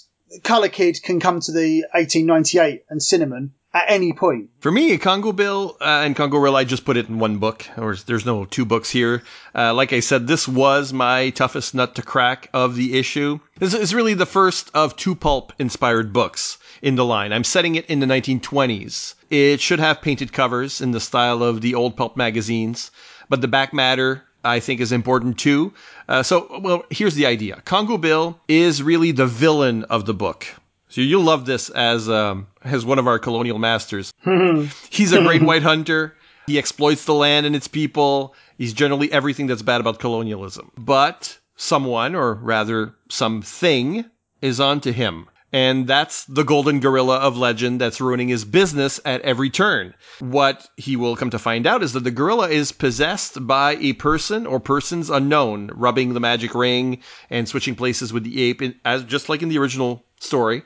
color kid can come to the 1898 and cinnamon at any point. For me, Congo Bill uh, and Congorilla, I just put it in one book, or there's no two books here. Uh, like I said, this was my toughest nut to crack of the issue. This is really the first of two pulp inspired books in the line. I'm setting it in the 1920s. It should have painted covers in the style of the old pulp magazines, but the back matter I think is important too. Uh, so, well, here's the idea. Congo Bill is really the villain of the book. So you'll love this as um, as one of our colonial masters. He's a great white hunter. He exploits the land and its people. He's generally everything that's bad about colonialism. But someone, or rather something, is onto him. And that's the golden gorilla of legend that's ruining his business at every turn. What he will come to find out is that the gorilla is possessed by a person or persons unknown, rubbing the magic ring and switching places with the ape, as just like in the original story.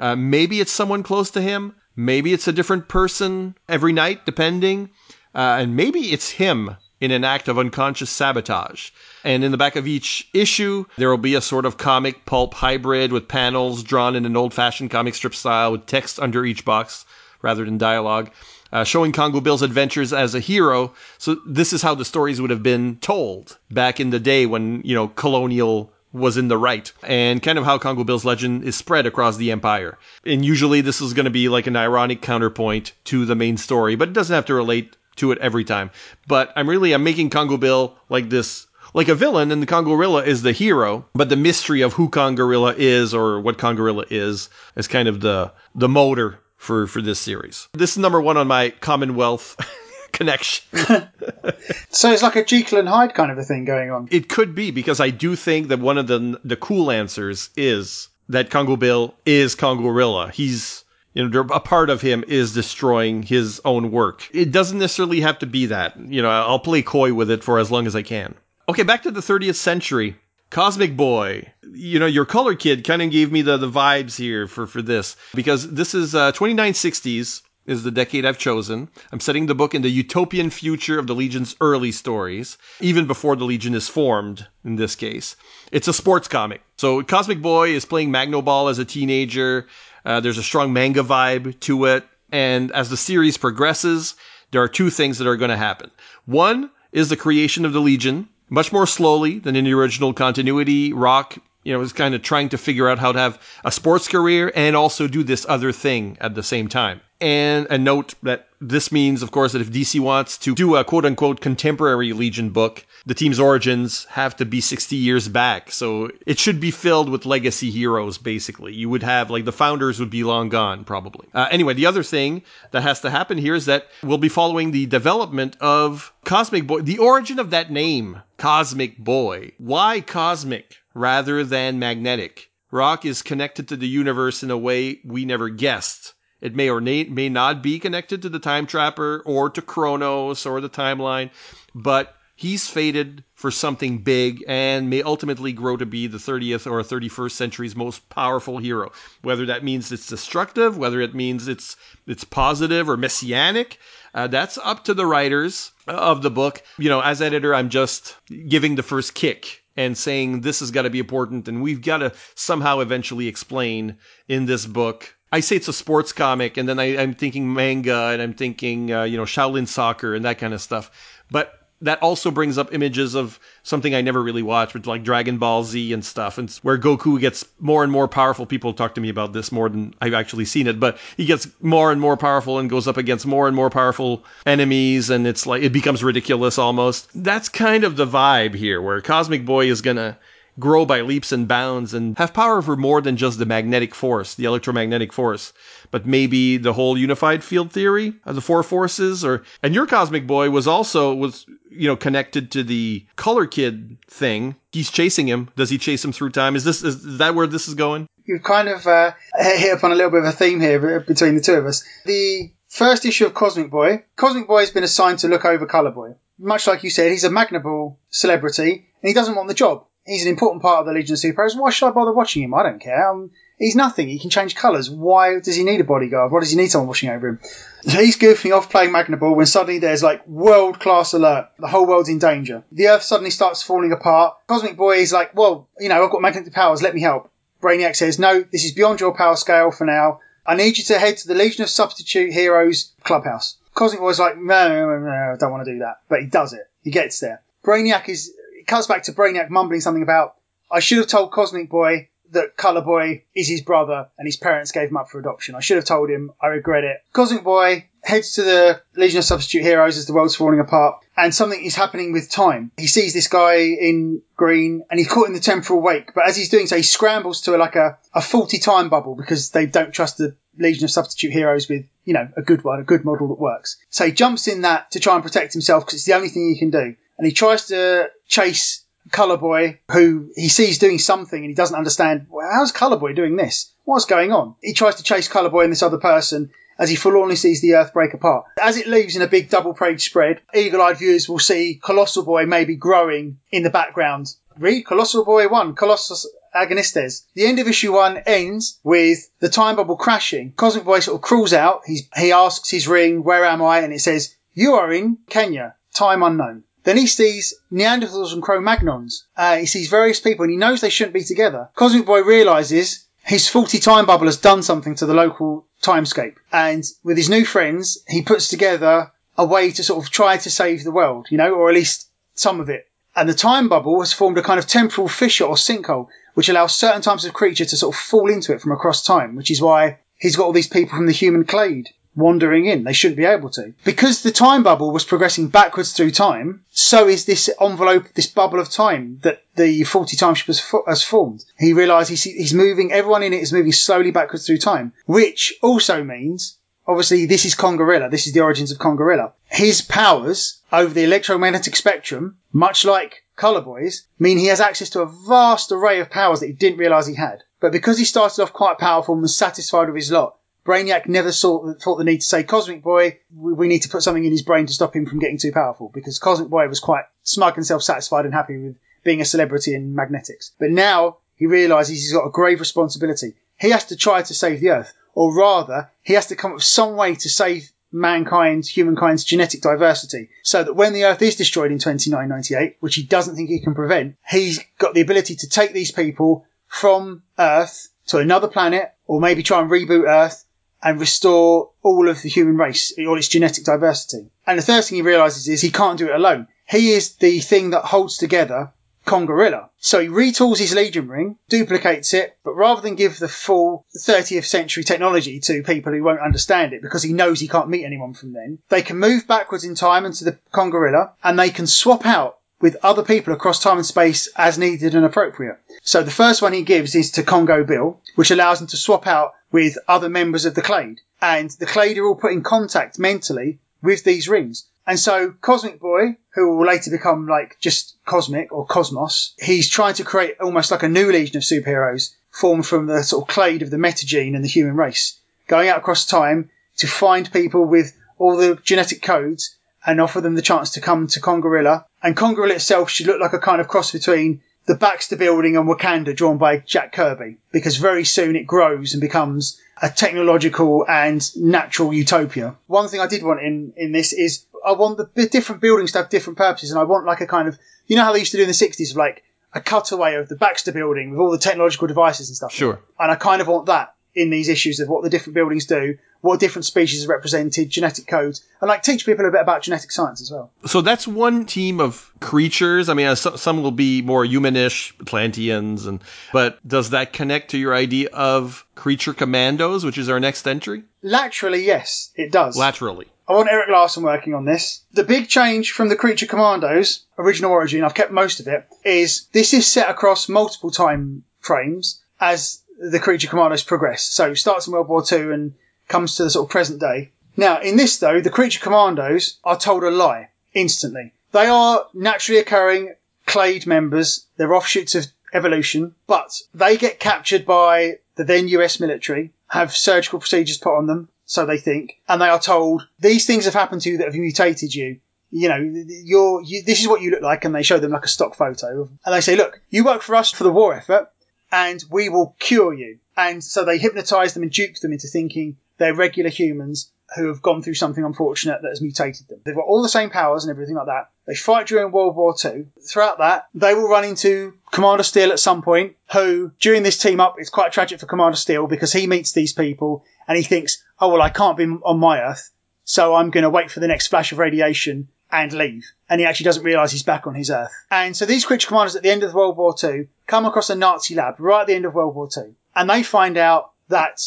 Uh, maybe it's someone close to him. Maybe it's a different person every night, depending. Uh, and maybe it's him in an act of unconscious sabotage. And in the back of each issue, there will be a sort of comic pulp hybrid with panels drawn in an old fashioned comic strip style with text under each box rather than dialogue. Uh, showing Congo Bill's adventures as a hero. So this is how the stories would have been told back in the day when, you know, colonial was in the right and kind of how Congo Bill's legend is spread across the empire. And usually this is going to be like an ironic counterpoint to the main story, but it doesn't have to relate to it every time. But I'm really I'm making Congo Bill like this like a villain and the Congorilla is the hero, but the mystery of who Congorilla is or what Congorilla is is kind of the the motor for for this series. This is number 1 on my Commonwealth connection. so it's like a Jekyll and Hyde kind of a thing going on. It could be because I do think that one of the the cool answers is that Congo Bill is Congorilla. He's you know a part of him is destroying his own work. It doesn't necessarily have to be that. You know, I'll play coy with it for as long as I can. Okay, back to the 30th century. Cosmic Boy. You know, your color kid kind of gave me the, the vibes here for, for this because this is uh, 2960s is the decade I've chosen. I'm setting the book in the utopian future of the Legion's early stories, even before the Legion is formed, in this case. It's a sports comic. So Cosmic Boy is playing Magno Ball as a teenager. Uh, there's a strong manga vibe to it. And as the series progresses, there are two things that are going to happen. One is the creation of the Legion, much more slowly than in the original continuity. Rock you know, is kind of trying to figure out how to have a sports career and also do this other thing at the same time. And a note that this means, of course, that if DC wants to do a quote unquote contemporary Legion book, the team's origins have to be 60 years back. So it should be filled with legacy heroes, basically. You would have, like, the founders would be long gone, probably. Uh, anyway, the other thing that has to happen here is that we'll be following the development of Cosmic Boy, the origin of that name, Cosmic Boy. Why Cosmic rather than magnetic? Rock is connected to the universe in a way we never guessed. It may or may not be connected to the Time Trapper or to Chronos or the timeline, but he's fated for something big and may ultimately grow to be the 30th or 31st century's most powerful hero. Whether that means it's destructive, whether it means it's it's positive or messianic, uh, that's up to the writers of the book. You know, as editor, I'm just giving the first kick and saying this has got to be important and we've got to somehow eventually explain in this book I say it's a sports comic, and then I, am thinking manga, and I'm thinking, uh, you know, Shaolin soccer and that kind of stuff. But that also brings up images of something I never really watched, but like Dragon Ball Z and stuff, and where Goku gets more and more powerful. People talk to me about this more than I've actually seen it, but he gets more and more powerful and goes up against more and more powerful enemies, and it's like it becomes ridiculous almost. That's kind of the vibe here, where Cosmic Boy is gonna grow by leaps and bounds and have power over more than just the magnetic force, the electromagnetic force, but maybe the whole unified field theory of the four forces or and your cosmic boy was also was you know connected to the color kid thing. He's chasing him. Does he chase him through time? Is this is, that where this is going? You've kind of uh, hit upon a little bit of a theme here between the two of us. The first issue of Cosmic Boy, Cosmic Boy has been assigned to look over Color Boy. Much like you said, he's a Magno Ball celebrity and he doesn't want the job he's an important part of the Legion of Superheroes. Why should I bother watching him? I don't care. Um, he's nothing. He can change colours. Why does he need a bodyguard? Why does he need someone watching over him? He's goofing off playing Magno Ball when suddenly there's like world class alert. The whole world's in danger. The Earth suddenly starts falling apart. Cosmic Boy is like, well, you know, I've got magnetic powers. Let me help. Brainiac says, no, this is beyond your power scale for now. I need you to head to the Legion of Substitute Heroes clubhouse. Cosmic Boy's like, no, no, no, no, I don't want to do that. But he does it. He gets there. Brainiac is, it cuts back to Brainiac mumbling something about I should have told Cosmic Boy that Color Boy is his brother and his parents gave him up for adoption. I should have told him. I regret it. Cosmic Boy heads to the Legion of Substitute Heroes as the world's falling apart, and something is happening with time. He sees this guy in green, and he's caught in the temporal wake. But as he's doing so, he scrambles to like a, a faulty time bubble because they don't trust the Legion of Substitute Heroes with, you know, a good one, a good model that works. So he jumps in that to try and protect himself because it's the only thing he can do. And he tries to chase Color Boy, who he sees doing something and he doesn't understand. Well, how's Color Boy doing this? What's going on? He tries to chase Color Boy and this other person as he forlornly sees the Earth break apart. As it leaves in a big double page spread, eagle-eyed viewers will see Colossal Boy maybe growing in the background. Read Colossal Boy 1, Colossus Agonistes. The end of issue 1 ends with the time bubble crashing. Cosmic Boy sort of crawls out. He's, he asks his ring, where am I? And it says, you are in Kenya. Time unknown. Then he sees Neanderthals and Cro-Magnons. Uh, he sees various people and he knows they shouldn't be together. Cosmic Boy realizes his faulty time bubble has done something to the local timescape. And with his new friends, he puts together a way to sort of try to save the world, you know, or at least some of it. And the time bubble has formed a kind of temporal fissure or sinkhole, which allows certain types of creature to sort of fall into it from across time, which is why he's got all these people from the human clade wandering in. They shouldn't be able to. Because the time bubble was progressing backwards through time, so is this envelope, this bubble of time that the faulty timeship has, has formed. He realizes he's, he's moving, everyone in it is moving slowly backwards through time, which also means Obviously, this is Congorilla. This is the origins of Congorilla. His powers over the electromagnetic spectrum, much like Color Boy's, mean he has access to a vast array of powers that he didn't realize he had. But because he started off quite powerful and was satisfied with his lot, Brainiac never saw, thought the need to say, Cosmic Boy, we need to put something in his brain to stop him from getting too powerful, because Cosmic Boy was quite smug and self-satisfied and happy with being a celebrity in magnetics. But now he realizes he's got a grave responsibility. He has to try to save the Earth. or rather, he has to come up with some way to save mankind, humankind's genetic diversity, so that when the Earth is destroyed in 2998, which he doesn't think he can prevent, he's got the ability to take these people from Earth to another planet, or maybe try and reboot Earth and restore all of the human race, all its genetic diversity. And the third thing he realizes is he can't do it alone. He is the thing that holds together Congorilla. So he retools his Legion ring, duplicates it, but rather than give the full 30th century technology to people who won't understand it because he knows he can't meet anyone from then, they can move backwards in time into the Congorilla and they can swap out with other people across time and space as needed and appropriate. So the first one he gives is to Congo Bill, which allows him to swap out with other members of the Clade. And the Clade are all put in contact mentally with these rings. And so Cosmic Boy, who will later become like just Cosmic or Cosmos, he's trying to create almost like a new legion of superheroes formed from the sort of clade of the metagene and the human race, going out across time to find people with all the genetic codes and offer them the chance to come to Congorilla. And Congorilla itself should look like a kind of cross between the Baxter Building and Wakanda drawn by Jack Kirby, because very soon it grows and becomes a technological and natural utopia. One thing I did want in, in this is I want the different buildings to have different purposes, and I want like a kind of, you know how they used to do in the 60s, of like a cutaway of the Baxter Building with all the technological devices and stuff. Sure. And I kind of want that in these issues of what the different buildings do, what different species are represented, genetic codes, and like teach people a bit about genetic science as well. So that's one team of creatures. I mean, uh, some will be more humanish, Plantians, and but does that connect to your idea of creature commandos, which is our next entry? Laterally, yes, it does. Laterally. I want Erik Larsen working on this. The big change from the Creature Commandos original origin, I've kept most of it, is this is set across multiple time frames as the creature commandos progress. So it starts in World War II and comes to the sort of present day. Now, in this though, the creature commandos are told a lie instantly. They are naturally occurring clade members. They're offshoots of evolution, but they get captured by the then US military, have surgical procedures put on them, so they think, and they are told these things have happened to you that have mutated you. You know, you're, you, this is what you look like, and they show them like a stock photo, and they say, look, you work for us for the war effort, and we will cure you. And so they hypnotize them and dupe them into thinking they're regular humans who have gone through something unfortunate that has mutated them. They've got all the same powers and everything like that. They fight during World War II. Throughout that, they will run into Commander Steel at some point, who, during this team up, it's quite tragic for Commander Steel because he meets these people and he thinks, oh, well, I can't be on my Earth, so I'm going to wait for the next flash of radiation and leave. And he actually doesn't realise he's back on his Earth. And so these creature commanders at the end of World War II come across a Nazi lab right at the end of World War II. And they find out that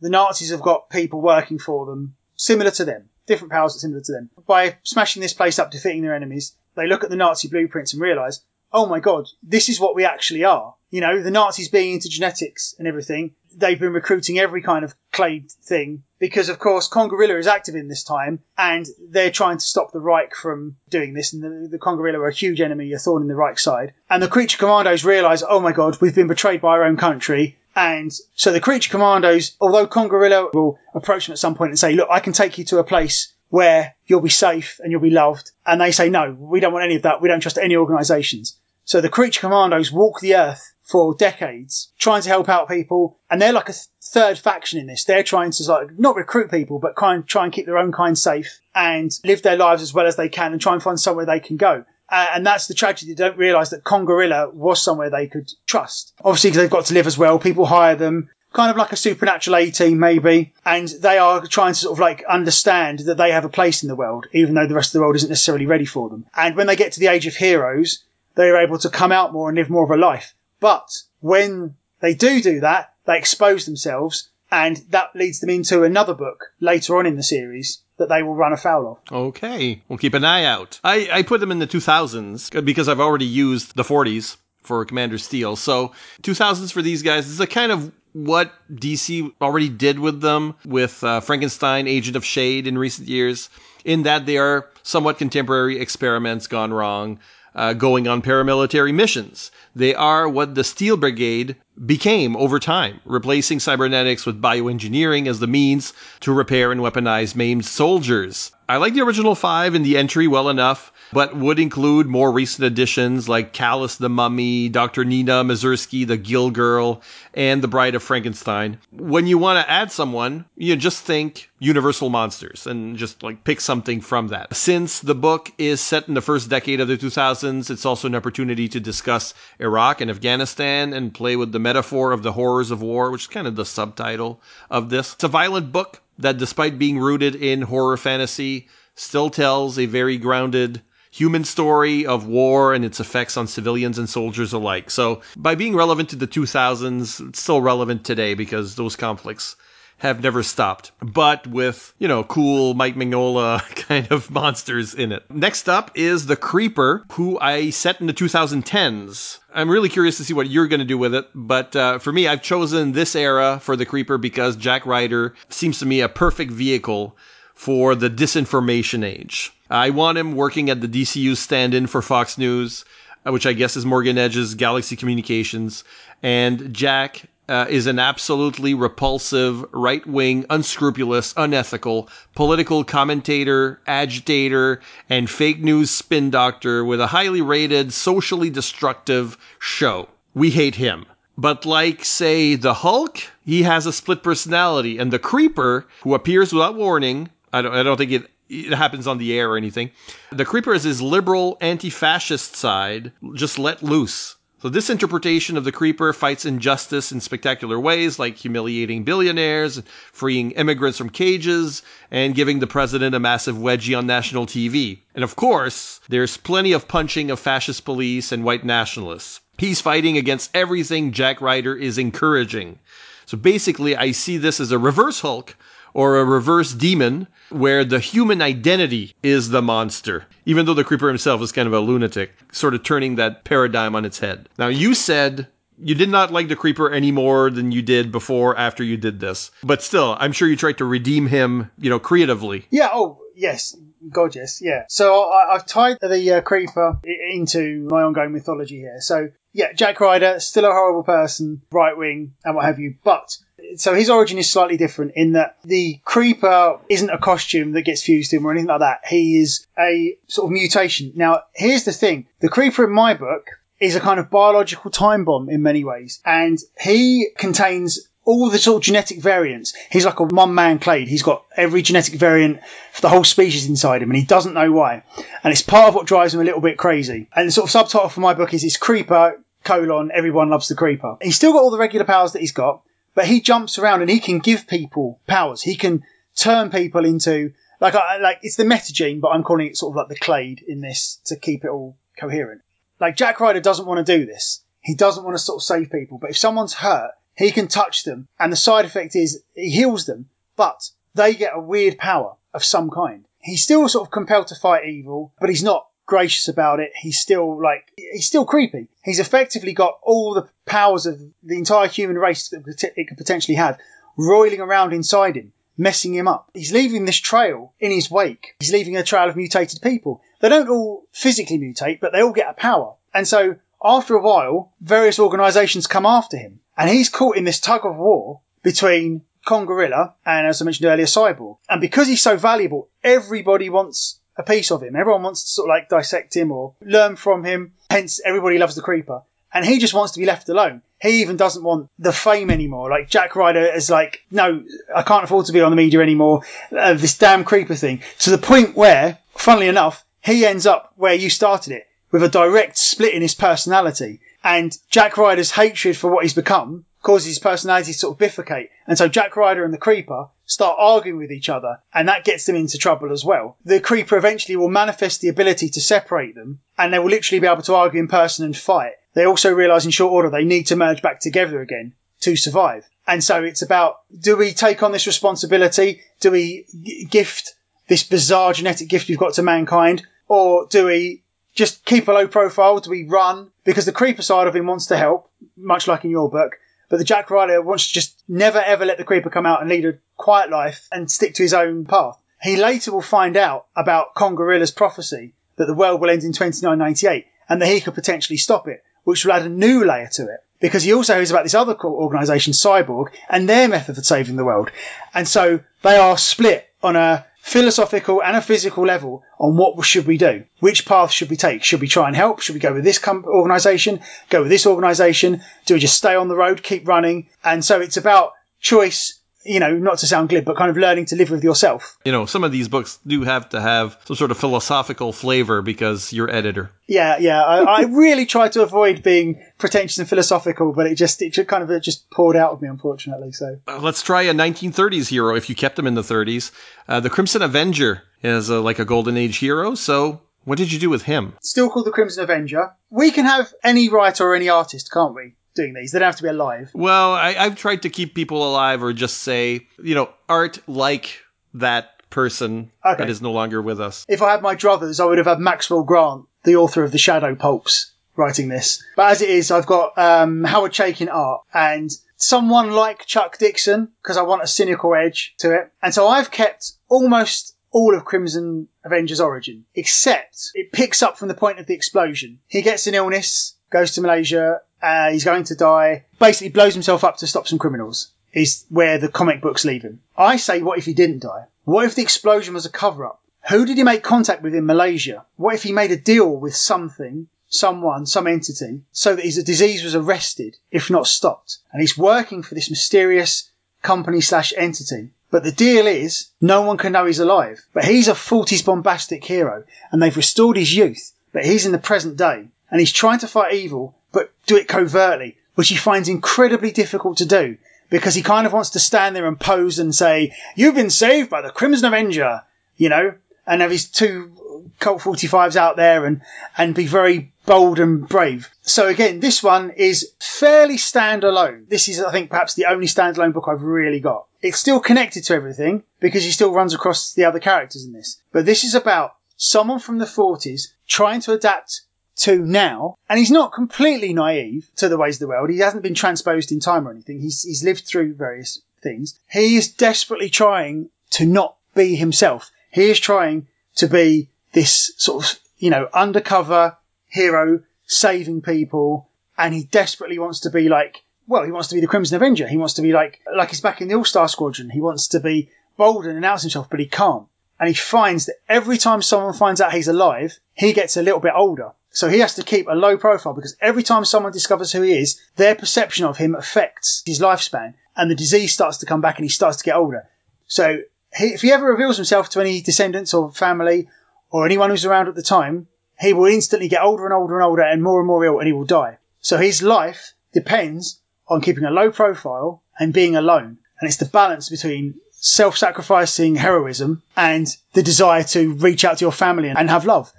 the Nazis have got people working for them similar to them, different powers similar to them. By smashing this place up, defeating their enemies, they look at the Nazi blueprints and realise, oh my god, this is what we actually are. You know, the Nazis being into genetics and everything, they've been recruiting every kind of clade thing because, of course, Congorilla is active in this time and they're trying to stop the Reich from doing this. And the, the Congorilla are a huge enemy, a thorn in the Reich side. And the creature commandos realise, oh my god, we've been betrayed by our own country. And so the creature commandos, although Congorilla will approach them at some point and say, look, I can take you to a place where you'll be safe and you'll be loved. And they say, no, we don't want any of that. We don't trust any organisations. So the creature commandos walk the earth for decades trying to help out people. And they're like a third faction in this. They're trying to like not recruit people, but kind try and keep their own kind safe and live their lives as well as they can and try and find somewhere they can go. Uh, and that's the tragedy. They don't realise that Congorilla was somewhere they could trust. Obviously, because they've got to live as well. People hire them, kind of like a supernatural A team, maybe. And they are trying to sort of like understand that they have a place in the world, even though the rest of the world isn't necessarily ready for them. And when they get to the age of heroes, they are able to come out more and live more of a life. But when they do do that, they expose themselves and that leads them into another book later on in the series that they will run afoul of. Okay, we'll keep an eye out. I, I put them in the 2000s because I've already used the 40s for Commander Steel. So 2000s for these guys is a kind of what DC already did with them with uh, Frankenstein, Agent of Shade in recent years, in that they are somewhat contemporary experiments gone wrong. Uh, going on paramilitary missions. They are what the Steel Brigade became over time, replacing cybernetics with bioengineering as the means to repair and weaponize maimed soldiers. I like the original five in the entry well enough, but would include more recent additions like Khalis the Mummy, Dr. Nina Mazursky, the Gill Girl, and the Bride of Frankenstein. When you want to add someone, you just think Universal Monsters and just like pick something from that. Since the book is set in the first decade of the 2000s, it's also an opportunity to discuss Iraq and Afghanistan and play with the metaphor of the horrors of war, which is kind of the subtitle of this. It's a violent book that, despite being rooted in horror fantasy, still tells a very grounded human story of war and its effects on civilians and soldiers alike. So, by being relevant to the 2000s, it's still relevant today because those conflicts have never stopped, but with, you know, cool Mike Mignola kind of monsters in it. Next up is The Creeper, who I set in the 2010s. I'm really curious to see what you're going to do with it, but uh, for me, I've chosen this era for The Creeper because Jack Ryder seems to me a perfect vehicle for the disinformation age. I want him working at the DCU stand in for Fox News, uh, which I guess is Morgan Edge's Galaxy Communications. And Jack uh, is an absolutely repulsive, right wing, unscrupulous, unethical political commentator, agitator, and fake news spin doctor with a highly rated, socially destructive show. We hate him. But like, say, the Hulk, he has a split personality, and the Creeper, who appears without warning, I don't, I don't think it, it happens on the air or anything. The Creeper is his liberal, anti-fascist side, just let loose. So this interpretation of the Creeper fights injustice in spectacular ways, like humiliating billionaires, freeing immigrants from cages, and giving the president a massive wedgie on national TV. And of course, there's plenty of punching of fascist police and white nationalists. He's fighting against everything Jack Ryder is encouraging. So basically, I see this as a reverse Hulk or a reverse demon where the human identity is the monster, even though the creeper himself is kind of a lunatic, sort of turning that paradigm on its head. Now, you said you did not like the creeper any more than you did before after you did this, but still, I'm sure you tried to redeem him, you know, creatively. Yeah, oh, yes. gorgeous, yeah. So I, I've tied the uh, creeper into my ongoing mythology here. So, yeah, Jack Ryder, still a horrible person, right wing, and what have you, but so his origin is slightly different in that the creeper isn't a costume that gets fused to him or anything like that. He is a sort of mutation. Now, here's the thing: the creeper in my book is a kind of biological time bomb in many ways, and he contains all the sort of genetic variants. He's like a one man clade. He's got every genetic variant for the whole species inside him, and he doesn't know why. And it's part of what drives him a little bit crazy. And the sort of subtitle for my book is "It's Creeper." Colon, everyone loves the creeper. He's still got all the regular powers that he's got, but he jumps around and he can give people powers. He can turn people into like like it's the metagene, but I'm calling it sort of like the clade in this to keep it all coherent. Like Jack Ryder doesn't want to do this. He doesn't want to sort of save people, but if someone's hurt, he can touch them, and the side effect is he heals them, but they get a weird power of some kind. He's still sort of compelled to fight evil, but he's not gracious about it. He's still like he's still creepy. He's effectively got all the powers of the entire human race that it could potentially have roiling around inside him, messing him up. He's leaving this trail in his wake. He's leaving a trail of mutated people. They don't all physically mutate, but they all get a power. And so after a while, various organisations come after him, and he's caught in this tug of war between Congorilla and, as I mentioned earlier, Cyborg. And because he's so valuable, everybody wants a piece of him. Everyone wants to sort of like dissect him or learn from him. Hence, everybody loves the Creeper. And he just wants to be left alone. He even doesn't want the fame anymore. Like Jack Ryder is like, no, I can't afford to be on the media anymore. Uh, this damn Creeper thing. To the point where, funnily enough, he ends up where you started it with a direct split in his personality. And Jack Ryder's hatred for what he's become causes his personality to sort of bifurcate. And so Jack Ryder and the Creeper start arguing with each other, and that gets them into trouble as well. The Creeper eventually will manifest the ability to separate them, and they will literally be able to argue in person and fight. They also realise in short order they need to merge back together again to survive. And so it's about do we take on this responsibility? Do we g- gift this bizarre genetic gift we've got to mankind? Or do we just keep a low profile? Do we run? Because the creeper side of him wants to help, much like in your book. But the Jack Ryder wants to just never ever let the creeper come out and lead a quiet life and stick to his own path. He later will find out about Congorilla's prophecy that the world will end in 2998 and that he could potentially stop it, which will add a new layer to it. because he also hears about this other organisation, Cyborg, and their method for saving the world. And so they are split on a philosophical and a physical level on what should we do? Which path should we take? Should we try and help? Should we go with this organisation? Go with this organisation? Do we just stay on the road, keep running? And so it's about choice you know, not to sound glib, but kind of learning to live with yourself. You know, some of these books do have to have some sort of philosophical flavor because you're editor. Yeah, yeah. I, I really tried to avoid being pretentious and philosophical, but it just it kind of it just poured out of me, unfortunately. So uh, let's try a 1930s hero if you kept him in the 30s. Uh, the Crimson Avenger is uh, like a golden age hero. So what did you do with him? Still called the Crimson Avenger. We can have any writer or any artist, can't we? Doing these. They don't have to be alive. Well, I, I've tried to keep people alive or just say, you know, art like that person okay. that is no longer with us. If I had my druthers, I would have had Maxwell Grant, the author of the Shadow Pulps, writing this. But as it is, I've got um, Howard Chaykin art and someone like Chuck Dixon because I want a cynical edge to it. And so I've kept almost all of Crimson Avengers origin, except it picks up from the point of the explosion. He gets an illness, goes to Malaysia, uh, he's going to die. Basically, blows himself up to stop some criminals. Is where the comic books leave him. I say, what if he didn't die? What if the explosion was a cover up? Who did he make contact with in Malaysia? What if he made a deal with something, someone, some entity, so that his disease was arrested, if not stopped? And he's working for this mysterious company slash entity. But the deal is, no one can know he's alive. But he's a 40s bombastic hero, and they've restored his youth. But he's in the present day, and he's trying to fight evil, but do it covertly, which he finds incredibly difficult to do because he kind of wants to stand there and pose and say, You've been saved by the Crimson Avenger, you know, and have his two Colt 45s out there and, and be very bold and brave. So again, this one is fairly standalone. This is, I think, perhaps the only standalone book I've really got. It's still connected to everything because he still runs across the other characters in this. But this is about someone from the 40s trying to adapt to now, and he's not completely naive to the ways of the world. He hasn't been transposed in time or anything. He's, he's lived through various things. He is desperately trying to not be himself. He is trying to be this sort of, you know, undercover hero saving people, and he desperately wants to be like, well, he wants to be the Crimson Avenger. He wants to be like, like he's back in the All Star Squadron. He wants to be bold and announce himself, but he can't. And he finds that every time someone finds out he's alive, he gets a little bit older. So he has to keep a low profile because every time someone discovers who he is, their perception of him affects his lifespan and the disease starts to come back and he starts to get older. So he, if he ever reveals himself to any descendants or family or anyone who's around at the time, he will instantly get older and older and older and more and more ill and he will die. So his life depends on keeping a low profile and being alone. And it's the balance between self-sacrificing heroism and the desire to reach out to your family and have love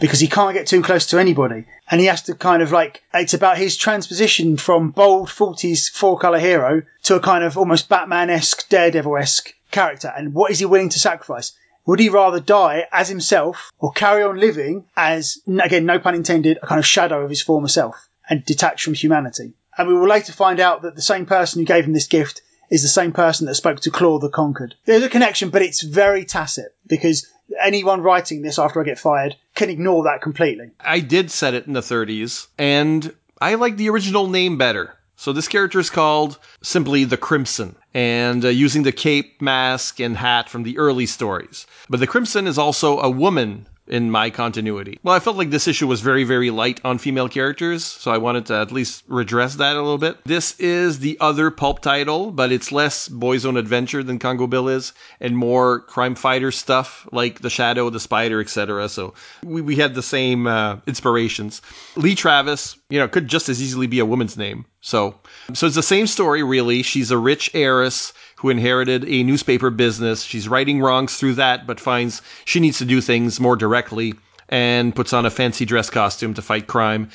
because he can't get too close to anybody. And he has to kind of like, it's about his transposition from bold 40s four color hero to a kind of almost Batman esque, Daredevil esque character. And what is he willing to sacrifice? Would he rather die as himself or carry on living as, again, no pun intended, a kind of shadow of his former self and detached from humanity? And we will later find out that the same person who gave him this gift is the same person that spoke to Claw the Conquered. There's a connection, but it's very tacit because anyone writing this after I get fired can ignore that completely. I did set it in the 30s, and I like the original name better. So this character is called simply the Crimson, and uh, using the cape, mask, and hat from the early stories. But the Crimson is also a woman in my continuity. Well, I felt like this issue was very, very light on female characters, so I wanted to at least redress that a little bit. This is the other pulp title, but it's less Boy's Own Adventure than Congo Bill is, and more crime fighter stuff like The Shadow, The Spider, etc. So we, we had the same uh, inspirations. Lee Travis, you know, could just as easily be a woman's name. So, so it's the same story, really. She's a rich heiress who inherited a newspaper business. She's righting wrongs through that, but finds she needs to do things more directly and puts on a fancy dress costume to fight crime.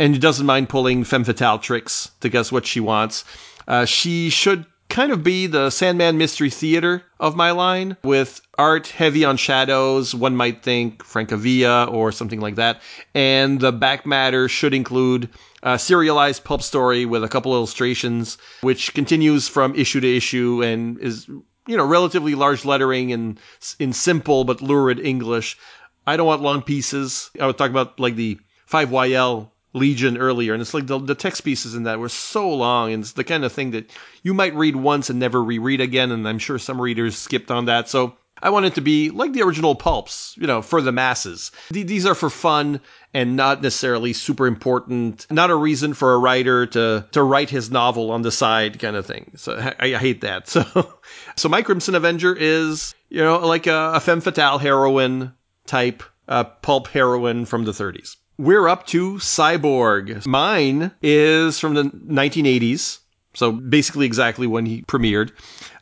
And doesn't mind pulling femme fatale tricks to guess what she wants. Uh, she should kind of be the Sandman Mystery Theater of my line, with art heavy on shadows. One might think Francavilla or something like that. And the back matter should include a serialized pulp story with a couple illustrations, which continues from issue to issue and is, you know, relatively large lettering and in simple but lurid English. I don't want long pieces. I would talk about like the 5YL Legion earlier, and it's like the, the text pieces in that were so long, and it's the kind of thing that you might read once and never reread again, and I'm sure some readers skipped on that. So I want it to be like the original pulps, you know, for the masses. These are for fun and not necessarily super important. Not a reason for a writer to to write his novel on the side, kind of thing. So I, I hate that. So, so my Crimson Avenger is you know like a, a femme fatale heroine type uh, pulp heroine from the 30s. We're up to Cyborg. Mine is from the 1980s. So basically, exactly when he premiered.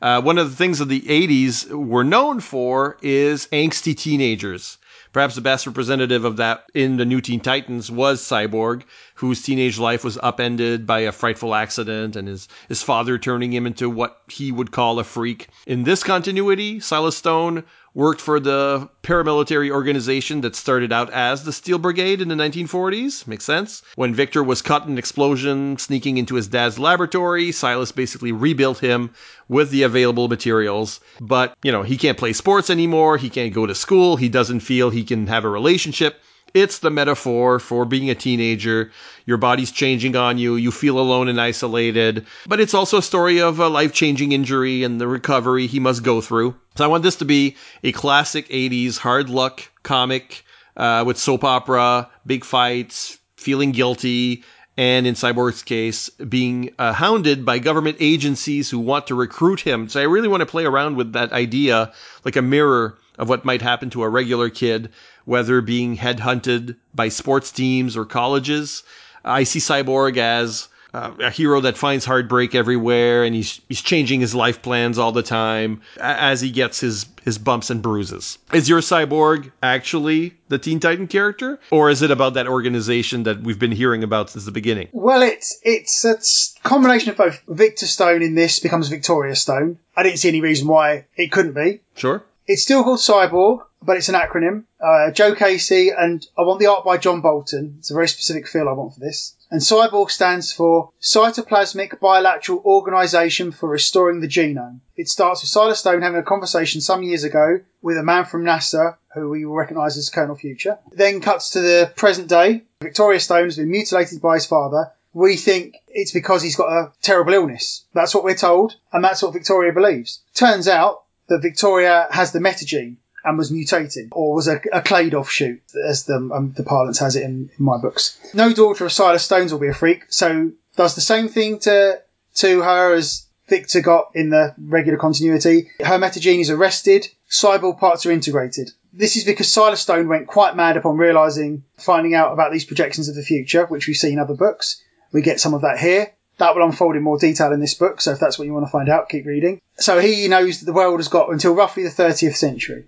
Uh, one of the things of the 80s were known for is angsty teenagers. Perhaps the best representative of that in the New Teen Titans was Cyborg, whose teenage life was upended by a frightful accident and his, his father turning him into what he would call a freak. In this continuity, Silas Stone worked for the paramilitary organization that started out as the Steel Brigade in the 1940s. Makes sense. When Victor was caught in an explosion sneaking into his dad's laboratory, Silas basically rebuilt him with the available materials. But, you know, he can't play sports anymore. He can't go to school. He doesn't feel he can have a relationship. It's the metaphor for being a teenager. Your body's changing on you. You feel alone and isolated. But it's also a story of a life changing injury and the recovery he must go through. So I want this to be a classic 80s hard luck comic uh, with soap opera, big fights, feeling guilty, and in Cyborg's case, being uh, hounded by government agencies who want to recruit him. So I really want to play around with that idea, like a mirror of what might happen to a regular kid, whether being headhunted by sports teams or colleges. I see Cyborg as uh, a hero that finds heartbreak everywhere, and he's he's changing his life plans all the time as he gets his his bumps and bruises. Is your cyborg actually the Teen Titan character, or is it about that organization that we've been hearing about since the beginning? Well, it's it's a combination of both. Victor Stone in this becomes Victoria Stone. I didn't see any reason why it couldn't be. Sure. It's still called Cyborg, but it's an acronym. Uh, Joe Casey, and I want the art by John Bolton. It's a very specific feel I want for this. And Cyborg stands for Cytoplasmic Bilateral Organization for Restoring the Genome. It starts with Silas Stone having a conversation some years ago with a man from NASA, who we will recognise as Colonel Future. Then cuts to the present day. Victoria Stone has been mutilated by his father. We think it's because he's got a terrible illness. That's what we're told, and that's what Victoria believes. Turns out that Victoria has the metagene and was mutating, or was a, a clade offshoot, as the, um, the parlance has it in, in my books. No daughter of Silas Stones will be a freak, so does the same thing to to her as Victor got in the regular continuity. Her metagene is arrested, cyborg parts are integrated. This is because Silas Stone went quite mad upon realizing, finding out about these projections of the future, which we see in other books. We get some of that here. That will unfold in more detail in this book, so if that's what you want to find out, keep reading. So he knows that the world has got until roughly the 30th century.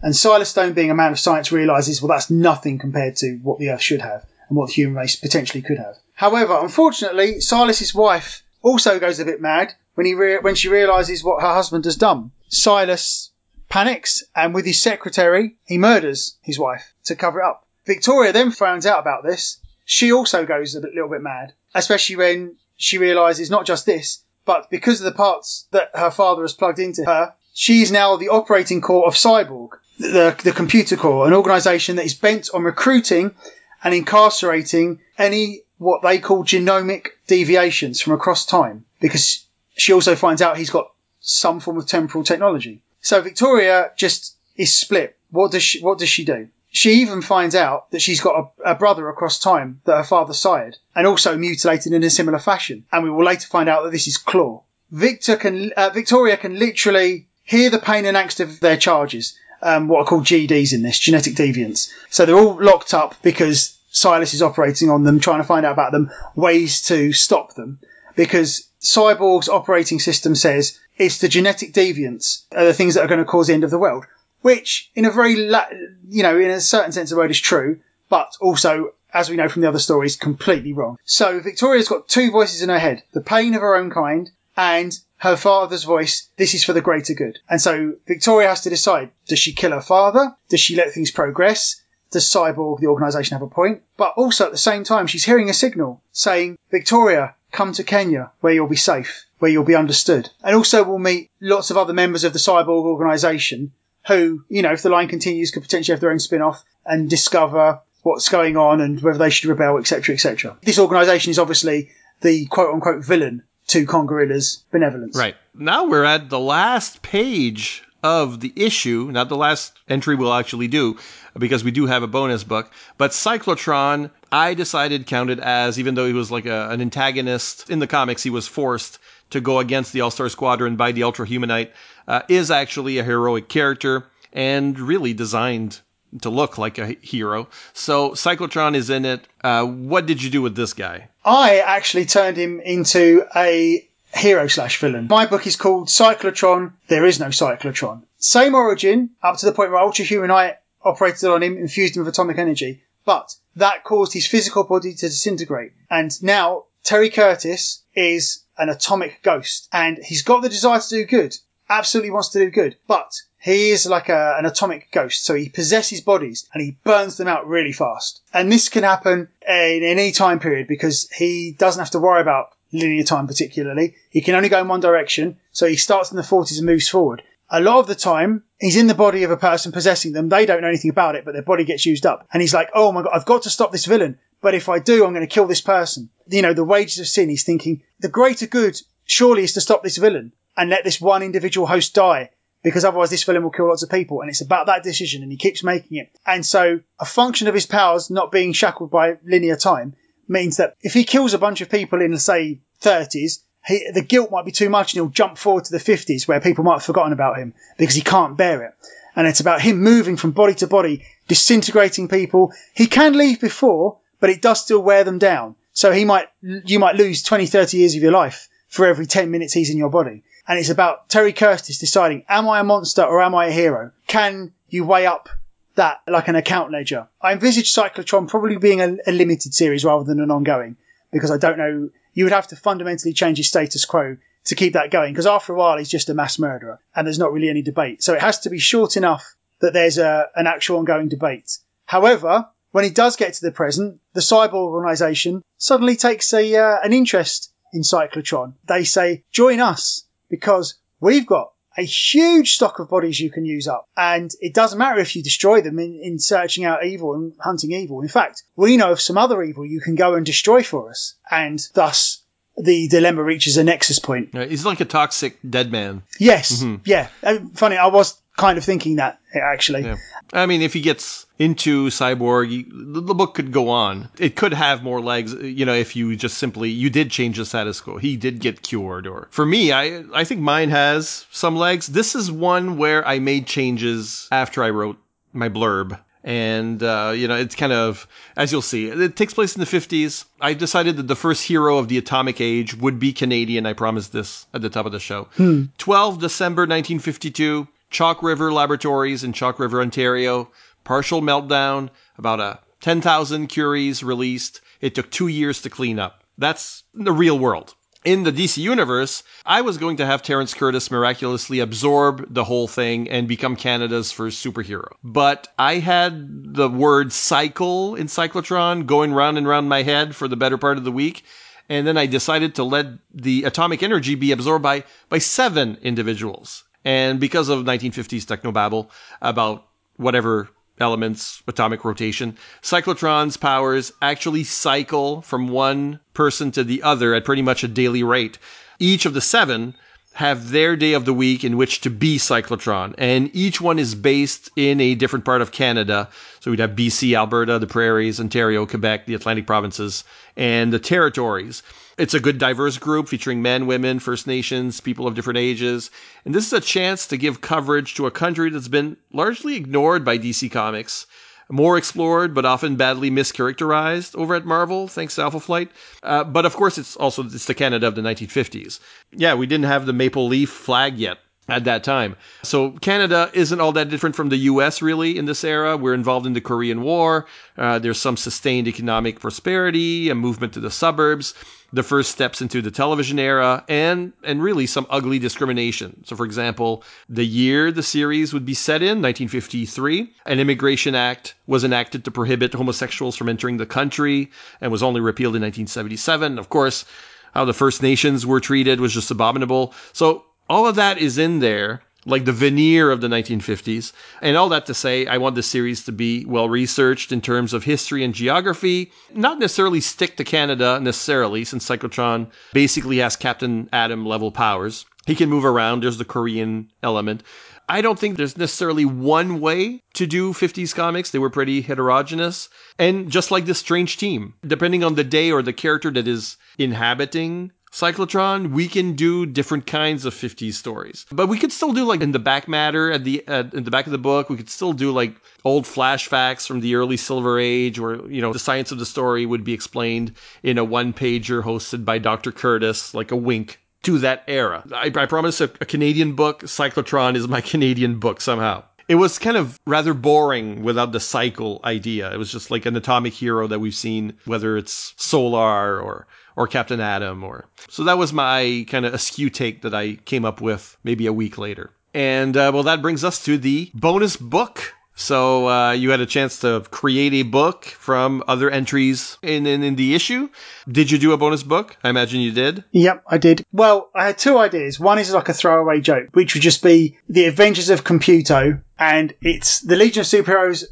And Silas Stone, being a man of science, realizes, well, that's nothing compared to what the Earth should have and what the human race potentially could have. However, unfortunately, Silas's wife also goes a bit mad when he re- when she realizes what her husband has done. Silas panics and with his secretary, he murders his wife to cover it up. Victoria then finds out about this. She also goes a little bit mad, especially when she realizes not just this, but because of the parts that her father has plugged into her, she's now the operating core of Cyborg, the, the computer core, an organization that is bent on recruiting and incarcerating any what they call genomic deviations from across time because she also finds out he's got some form of temporal technology. So Victoria just is split. What does she, what does she do? She even finds out that she's got a, a brother across time that her father sired and also mutilated in a similar fashion. And we will later find out that this is Klaw. Victor can, uh, Victoria can literally hear the pain and angst of their charges. Um, what are called GDs in this, genetic deviants. So they're all locked up because Silas is operating on them, trying to find out about them, ways to stop them. Because Cyborg's operating system says it's the genetic deviants are the things that are going to cause the end of the world. Which, in a very, la- you know, in a certain sense of the word is true, but also, as we know from the other stories, completely wrong. So Victoria's got two voices in her head. The pain of her own kind and her father's voice, this is for the greater good. And so Victoria has to decide, does she kill her father? Does she let things progress? Does Cyborg, the organisation, have a point? But also at the same time, she's hearing a signal saying, Victoria, come to Kenya, where you'll be safe, where you'll be understood. And also we'll meet lots of other members of the Cyborg organisation who, you know, if the line continues, could potentially have their own spin-off and discover what's going on and whether they should rebel, etc., etc. This organisation is obviously the quote unquote villain to Congorilla's benevolence. Right. Now we're at the last page of the issue, not the last entry we'll actually do, because we do have a bonus book. But Cyclotron, I decided counted as, even though he was like a, an antagonist in the comics, he was forced to go against the All Star Squadron by the Ultra Humanite, uh, is actually a heroic character and really designed to look like a hero. So Cyclotron is in it. Uh, what did you do with this guy? I actually turned him into a hero slash villain. My book is called Cyclotron. There is no Cyclotron. Same origin up to the point where Ultra Humanite operated on him, infused him with atomic energy, but that caused his physical body to disintegrate. And now Terry Curtis is an atomic ghost and he's got the desire to do good. Absolutely wants to do good, but he is like a, an atomic ghost, so he possesses bodies and he burns them out really fast. And this can happen in any time period because he doesn't have to worry about linear time particularly. He can only go in one direction, so he starts in the 40s and moves forward. A lot of the time, he's in the body of a person possessing them. They don't know anything about it, but their body gets used up. And he's like, oh my god, I've got to stop this villain. But if I do, I'm going to kill this person. You know, the wages of sin, he's thinking, the greater good surely is to stop this villain and let this one individual host die because otherwise this villain will kill lots of people. And it's about that decision and he keeps making it. And so a function of his powers not being shackled by linear time means that if he kills a bunch of people in, say, 30s, he, the guilt might be too much and he'll jump forward to the 50s where people might have forgotten about him because he can't bear it. And it's about him moving from body to body, disintegrating people. He can leave before, but it does still wear them down. So he might, you might lose 20, 30 years of your life for every 10 minutes he's in your body. And it's about Terry Curtis deciding, am I a monster or am I a hero? Can you weigh up that like an account ledger? I envisage Cyclotron probably being a, a limited series rather than an ongoing because I don't know you would have to fundamentally change his status quo to keep that going because after a while he's just a mass murderer and there's not really any debate. So it has to be short enough that there's a, an actual ongoing debate. However, when he does get to the present, the Cyborg organization suddenly takes a uh, an interest in cyclotron. They say, "Join us because we've got a huge stock of bodies you can use up. And it doesn't matter if you destroy them in, in searching out evil and hunting evil. In fact, we know of some other evil you can go and destroy for us. And thus, the dilemma reaches a nexus point. He's like a toxic dead man. Yes. Mm-hmm. Yeah. Uh, funny, I was kind of thinking that actually. Yeah. I mean, if he gets into cyborg, the book could go on. It could have more legs, you know, if you just simply you did change the status quo. He did get cured, or for me, I I think mine has some legs. This is one where I made changes after I wrote my blurb. And, uh, you know, it's kind of, as you'll see, it takes place in the 50s. I decided that the first hero of the atomic age would be Canadian. I promised this at the top of the show. Hmm. 12 December 1952. Chalk River Laboratories in Chalk River, Ontario. Partial meltdown, about a 10,000 Curies released. It took two years to clean up. That's the real world. In the DC universe, I was going to have Terrence Curtis miraculously absorb the whole thing and become Canada's first superhero. But I had the word cycle in Cyclotron going round and round my head for the better part of the week. And then I decided to let the atomic energy be absorbed by, by seven individuals. And because of 1950s technobabble about whatever elements, atomic rotation, cyclotron's powers actually cycle from one person to the other at pretty much a daily rate. Each of the seven have their day of the week in which to be cyclotron, and each one is based in a different part of Canada. So we'd have BC, Alberta, the prairies, Ontario, Quebec, the Atlantic provinces, and the territories. It's a good diverse group featuring men, women, First Nations, people of different ages. And this is a chance to give coverage to a country that's been largely ignored by DC Comics, more explored but often badly mischaracterized over at Marvel, thanks to Alpha Flight. Uh, but of course, it's also it's the Canada of the 1950s. Yeah, we didn't have the maple leaf flag yet at that time. So Canada isn't all that different from the U.S. really in this era. We're involved in the Korean War. Uh, there's some sustained economic prosperity, a movement to the suburbs the first steps into the television era and and really some ugly discrimination. So for example, the year the series would be set in, 1953, an immigration act was enacted to prohibit homosexuals from entering the country and was only repealed in 1977. Of course, how the First Nations were treated was just abominable. So all of that is in there. like the veneer of the 1950s. And all that to say, I want the series to be well researched in terms of history and geography, not necessarily stick to Canada necessarily, since Cyclotron basically has Captain Atom level powers. He can move around. There's the Korean element. I don't think there's necessarily one way to do 50s comics. They were pretty heterogeneous. And just like this strange team, depending on the day or the character that is inhabiting Cyclotron, we can do different kinds of 50s stories. But we could still do like in the back matter at the uh, in the back of the book, we could still do like old flashbacks from the early Silver Age where, you know, the science of the story would be explained in a one-pager hosted by Dr. Curtis, like a wink to that era. I, I promise a, a Canadian book, Cyclotron is my Canadian book somehow it was kind of rather boring without the cycle idea. It was just like an atomic hero that we've seen, whether it's Solar or or Captain Atom or so that was my kind of askew take that I came up with maybe a week later. And uh, well, that brings us to the bonus book. So uh, you had a chance to create a book from other entries in, in in the issue. Did you do a bonus book? I imagine you did. Yep, I did. Well, I had two ideas. One is like a throwaway joke, which would just be the Adventures of Computo, and it's the Legion of Superheroes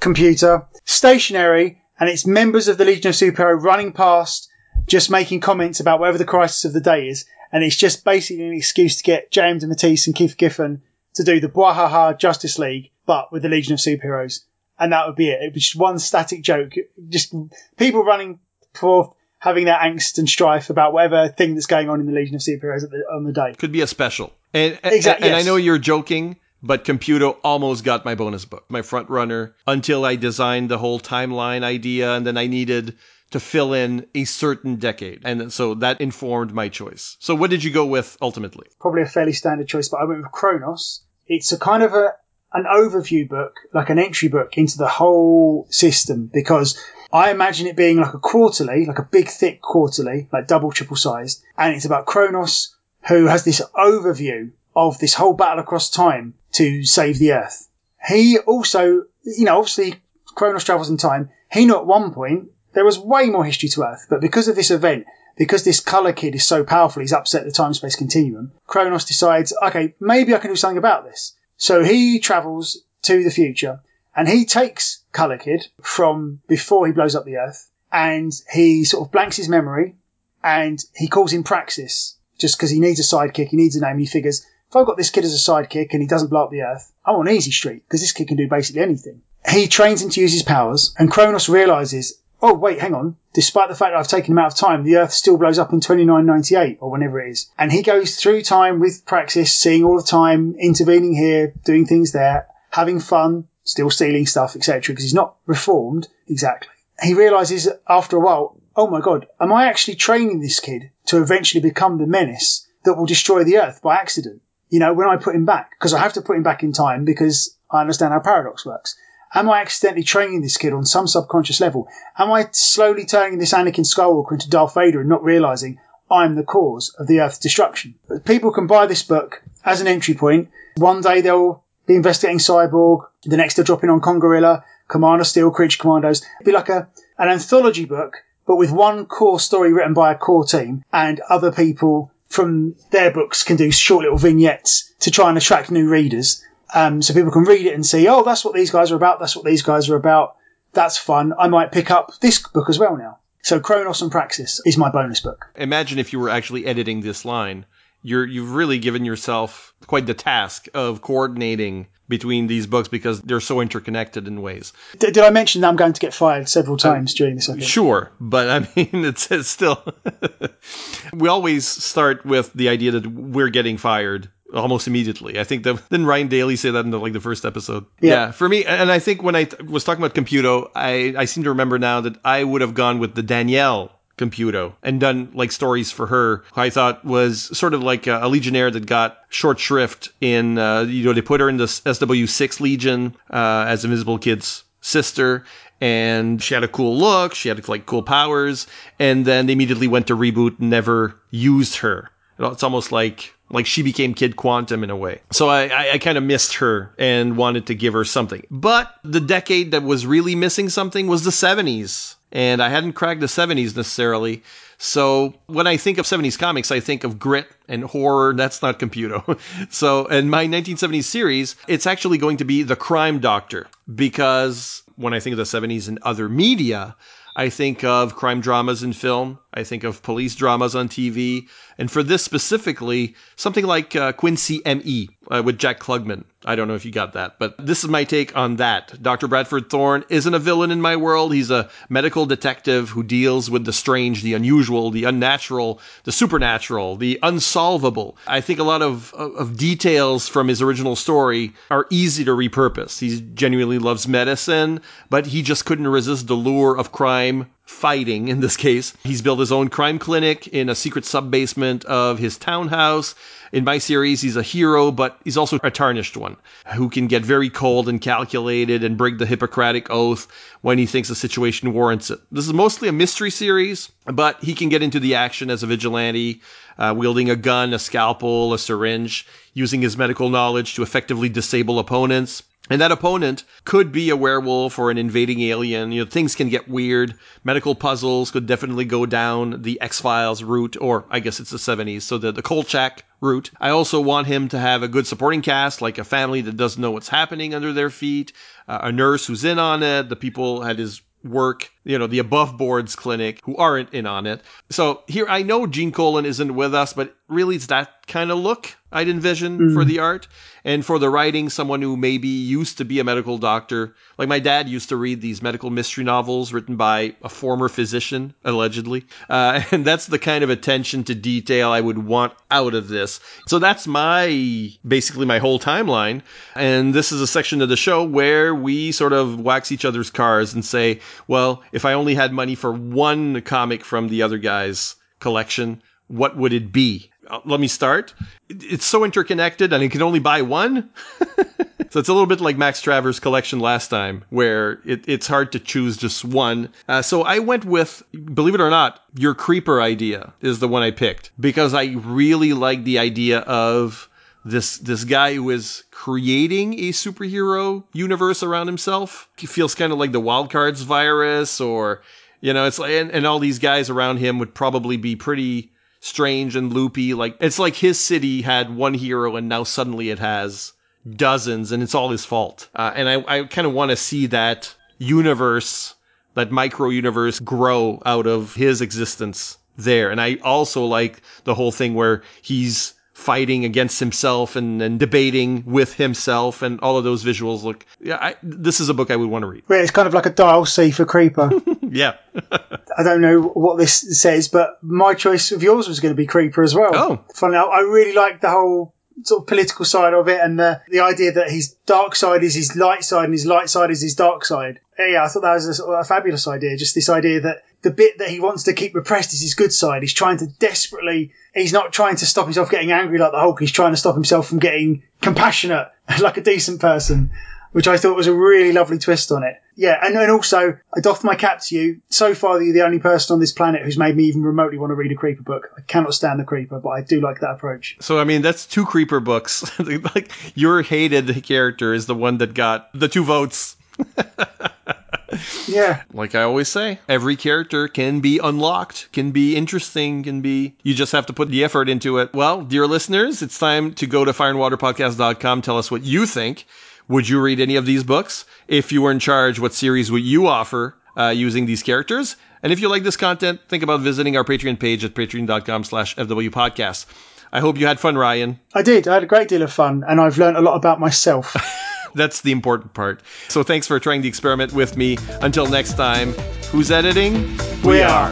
computer, stationary, and it's members of the Legion of Superheroes running past just making comments about whatever the crisis of the day is, and it's just basically an excuse to get J.M. DeMatteis and Keith Giffen to do the Bwahaha Justice League, but with the Legion of Superheroes, and that would be it. It was just one static joke, just people running forth having their angst and strife about whatever thing that's going on in the Legion of Superheroes the, on the day. Could be a special. And, exactly, and, yes. I know you're joking, but Computo almost got my bonus book, my front runner, until I designed the whole timeline idea, and then I needed to fill in a certain decade. And so that informed my choice. So what did you go with ultimately? Probably a fairly standard choice, but I went with Chronos. It's a kind of a an overview book, like an entry book into the whole system, because I imagine it being like a quarterly, like a big thick quarterly, like double, triple sized, and it's about Chronos, who has this overview of this whole battle across time to save the Earth. He also, you know, obviously Chronos travels in time. He knew at one point there was way more history to Earth, but because of this event, because this color kid is so powerful, he's upset the time space continuum. Chronos decides, okay, maybe I can do something about this. So he travels to the future and he takes Color Kid from before he blows up the Earth and he sort of blanks his memory and he calls him Praxis just because he needs a sidekick. He needs a name. He figures if I've got this kid as a sidekick and he doesn't blow up the Earth, I'm on easy street because this kid can do basically anything. He trains him to use his powers and Chronos realizes oh wait, hang on. Despite the fact that I've taken him out of time, the Earth still blows up in 2998 or whenever it is. And he goes through time with Praxis, seeing all the time, intervening here, doing things there, having fun, still stealing stuff, etc. Because he's not reformed exactly. He realizes after a while, oh my god, am I actually training this kid to eventually become the menace that will destroy the Earth by accident? You know, when I put him back, because I have to put him back in time because I understand how paradox works. Am I accidentally training this kid on some subconscious level? Am I slowly turning this Anakin Skywalker into Darth Vader and not realizing I'm the cause of the Earth's destruction? People can buy this book as an entry point. One day they'll be investigating Cyborg. The next they're dropping on Congorilla, Commander Steel, Creature Commandos. It'd be like a, an anthology book, but with one core story written by a core team and other people from their books can do short little vignettes to try and attract new readers. Um, so people can read it and see, oh, that's what these guys are about. That's what these guys are about. That's fun. I might pick up this book as well now. So Chronos and Praxis is my bonus book. Imagine if you were actually editing this line. You're you've really given yourself quite the task of coordinating between these books because they're so interconnected in ways. D- did I mention that I'm going to get fired several uh, times uh, during this? Sure, but I mean, it's, it's still. we always start with the idea that we're getting fired almost immediately. I think that then Ryan Daly say that in the, like the first episode. Yeah. yeah. for me, and I think when I t- was talking about Computo, I I seem to remember now that I would have gone with the Danielle Computo and done like stories for her. I thought was sort of like a, a Legionnaire that got short shrift in. Uh, you know, they put her in the SW6 Legion uh, as Invisible Kid's sister and she had a cool look, she had like cool powers, and then they immediately went to reboot, never used her. It's almost like like she became Kid Quantum in a way. So I, I, I kind of missed her and wanted to give her something. But the decade that was really missing something was the 70s. And I hadn't cracked the 70s necessarily. So when I think of 70s comics, I think of grit and horror. That's not Computo. so in my 1970s series, it's actually going to be The Crime Doctor because when I think of the 70s and other media, I think of crime dramas in film. I think of police dramas on TV. And for this specifically, something like uh, Quincy M.E. Uh, with Jack Klugman. I don't know if you got that, but this is my take on that. Dr. Bradford Thorne isn't a villain in my world. He's a medical detective who deals with the strange, the unusual, the unnatural, the supernatural, the unsolvable. I think a lot of, of details from his original story are easy to repurpose. He genuinely loves medicine, but he just couldn't resist the lure of crime fighting in this case. He's built his own crime clinic in a secret sub basement of his townhouse. In my series, he's a hero, but he's also a tarnished one who can get very cold and calculated and break the Hippocratic Oath when he thinks the situation warrants it. This is mostly a mystery series, but he can get into the action as a vigilante, uh, wielding a gun, a scalpel, a syringe, using his medical knowledge to effectively disable opponents. And that opponent could be a werewolf or an invading alien. You know, things can get weird. Medical puzzles could definitely go down the X Files route, or I guess it's the 70s, so the, the Kolchak route. I also want him to have a good supporting cast, like a family that doesn't know what's happening under their feet, uh, a nurse who's in on it, the people at his work, you know, the above boards clinic who aren't in on it. So here, I know Gene Colan isn't with us, but really it's that kind of look I'd envision mm. for the art. And for the writing, someone who maybe used to be a medical doctor. Like my dad used to read these medical mystery novels written by a former physician, allegedly. Uh, and that's the kind of attention to detail I would want out of this. So that's my, basically my whole timeline. And this is a section of the show where we sort of wax each other's cars and say, well, if I only had money for one comic from the other guy's collection, what would it be? Let me start. It's so interconnected and you can only buy one. so it's a little bit like Max Travers' collection last time, where it, it's hard to choose just one. Uh, so I went with, believe it or not, your creeper idea is the one I picked because I really like the idea of this this guy who is creating a superhero universe around himself. He feels kind of like the wild cards virus or you know, it's like and, and all these guys around him would probably be pretty strange and loopy. Like it's like his city had one hero and now suddenly it has dozens and it's all his fault. Uh, and I, I kind of want to see that universe, that micro universe grow out of his existence there. And I also like the whole thing where he's fighting against himself and, and debating with himself and all of those visuals look yeah I, this is a book i would want to read. Yeah, it's kind of like a dial c for creeper. Yeah. I don't know what this says but my choice of yours was going to be creeper as well. Oh. Funny i really like the whole sort of political side of it and the, the idea that his dark side is his light side and his light side is his dark side yeah i thought that was a, a fabulous idea just this idea that the bit that he wants to keep repressed is his good side. He's trying to desperately, he's not trying to stop himself getting angry like the Hulk. He's trying to stop himself from getting compassionate like a decent person, which I thought was a really lovely twist on it. Yeah. And, and also, I doff my cap to you. So far, you're the only person on this planet who's made me even remotely want to read a Creeper book. I cannot stand the Creeper, but I do like that approach. So, I mean, that's two Creeper books. like, your hated character is the one that got the two votes. yeah. Like I always say, every character can be unlocked, can be interesting, can be. You just have to put the effort into it. Well, dear listeners, it's time to go to fireandwaterpodcast.com. Tell us what you think. Would you read any of these books? If you were in charge, what series would you offer uh, using these characters? And if you like this content, think about visiting our Patreon page at patreon.com slash FW podcast. I hope you had fun, Ryan. I did. I had a great deal of fun, and I've learned a lot about myself. That's the important part. So thanks for trying the experiment with me. Until next time, who's editing? We, we are.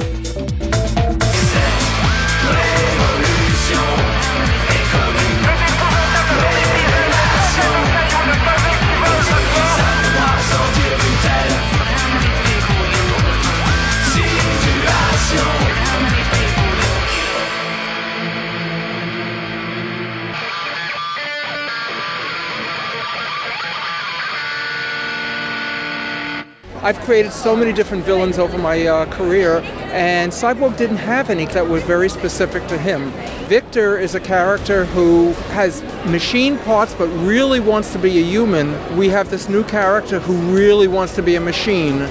I've created so many different villains over my uh, career, and Cyborg didn't have any that were very specific to him. Victor is a character who has machine parts but really wants to be a human. We have this new character who really wants to be a machine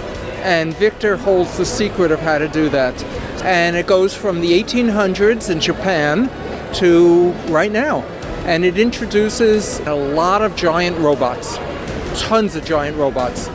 and Victor holds the secret of how to do that. And it goes from the 1800s in Japan to right now. And it introduces a lot of giant robots, tons of giant robots.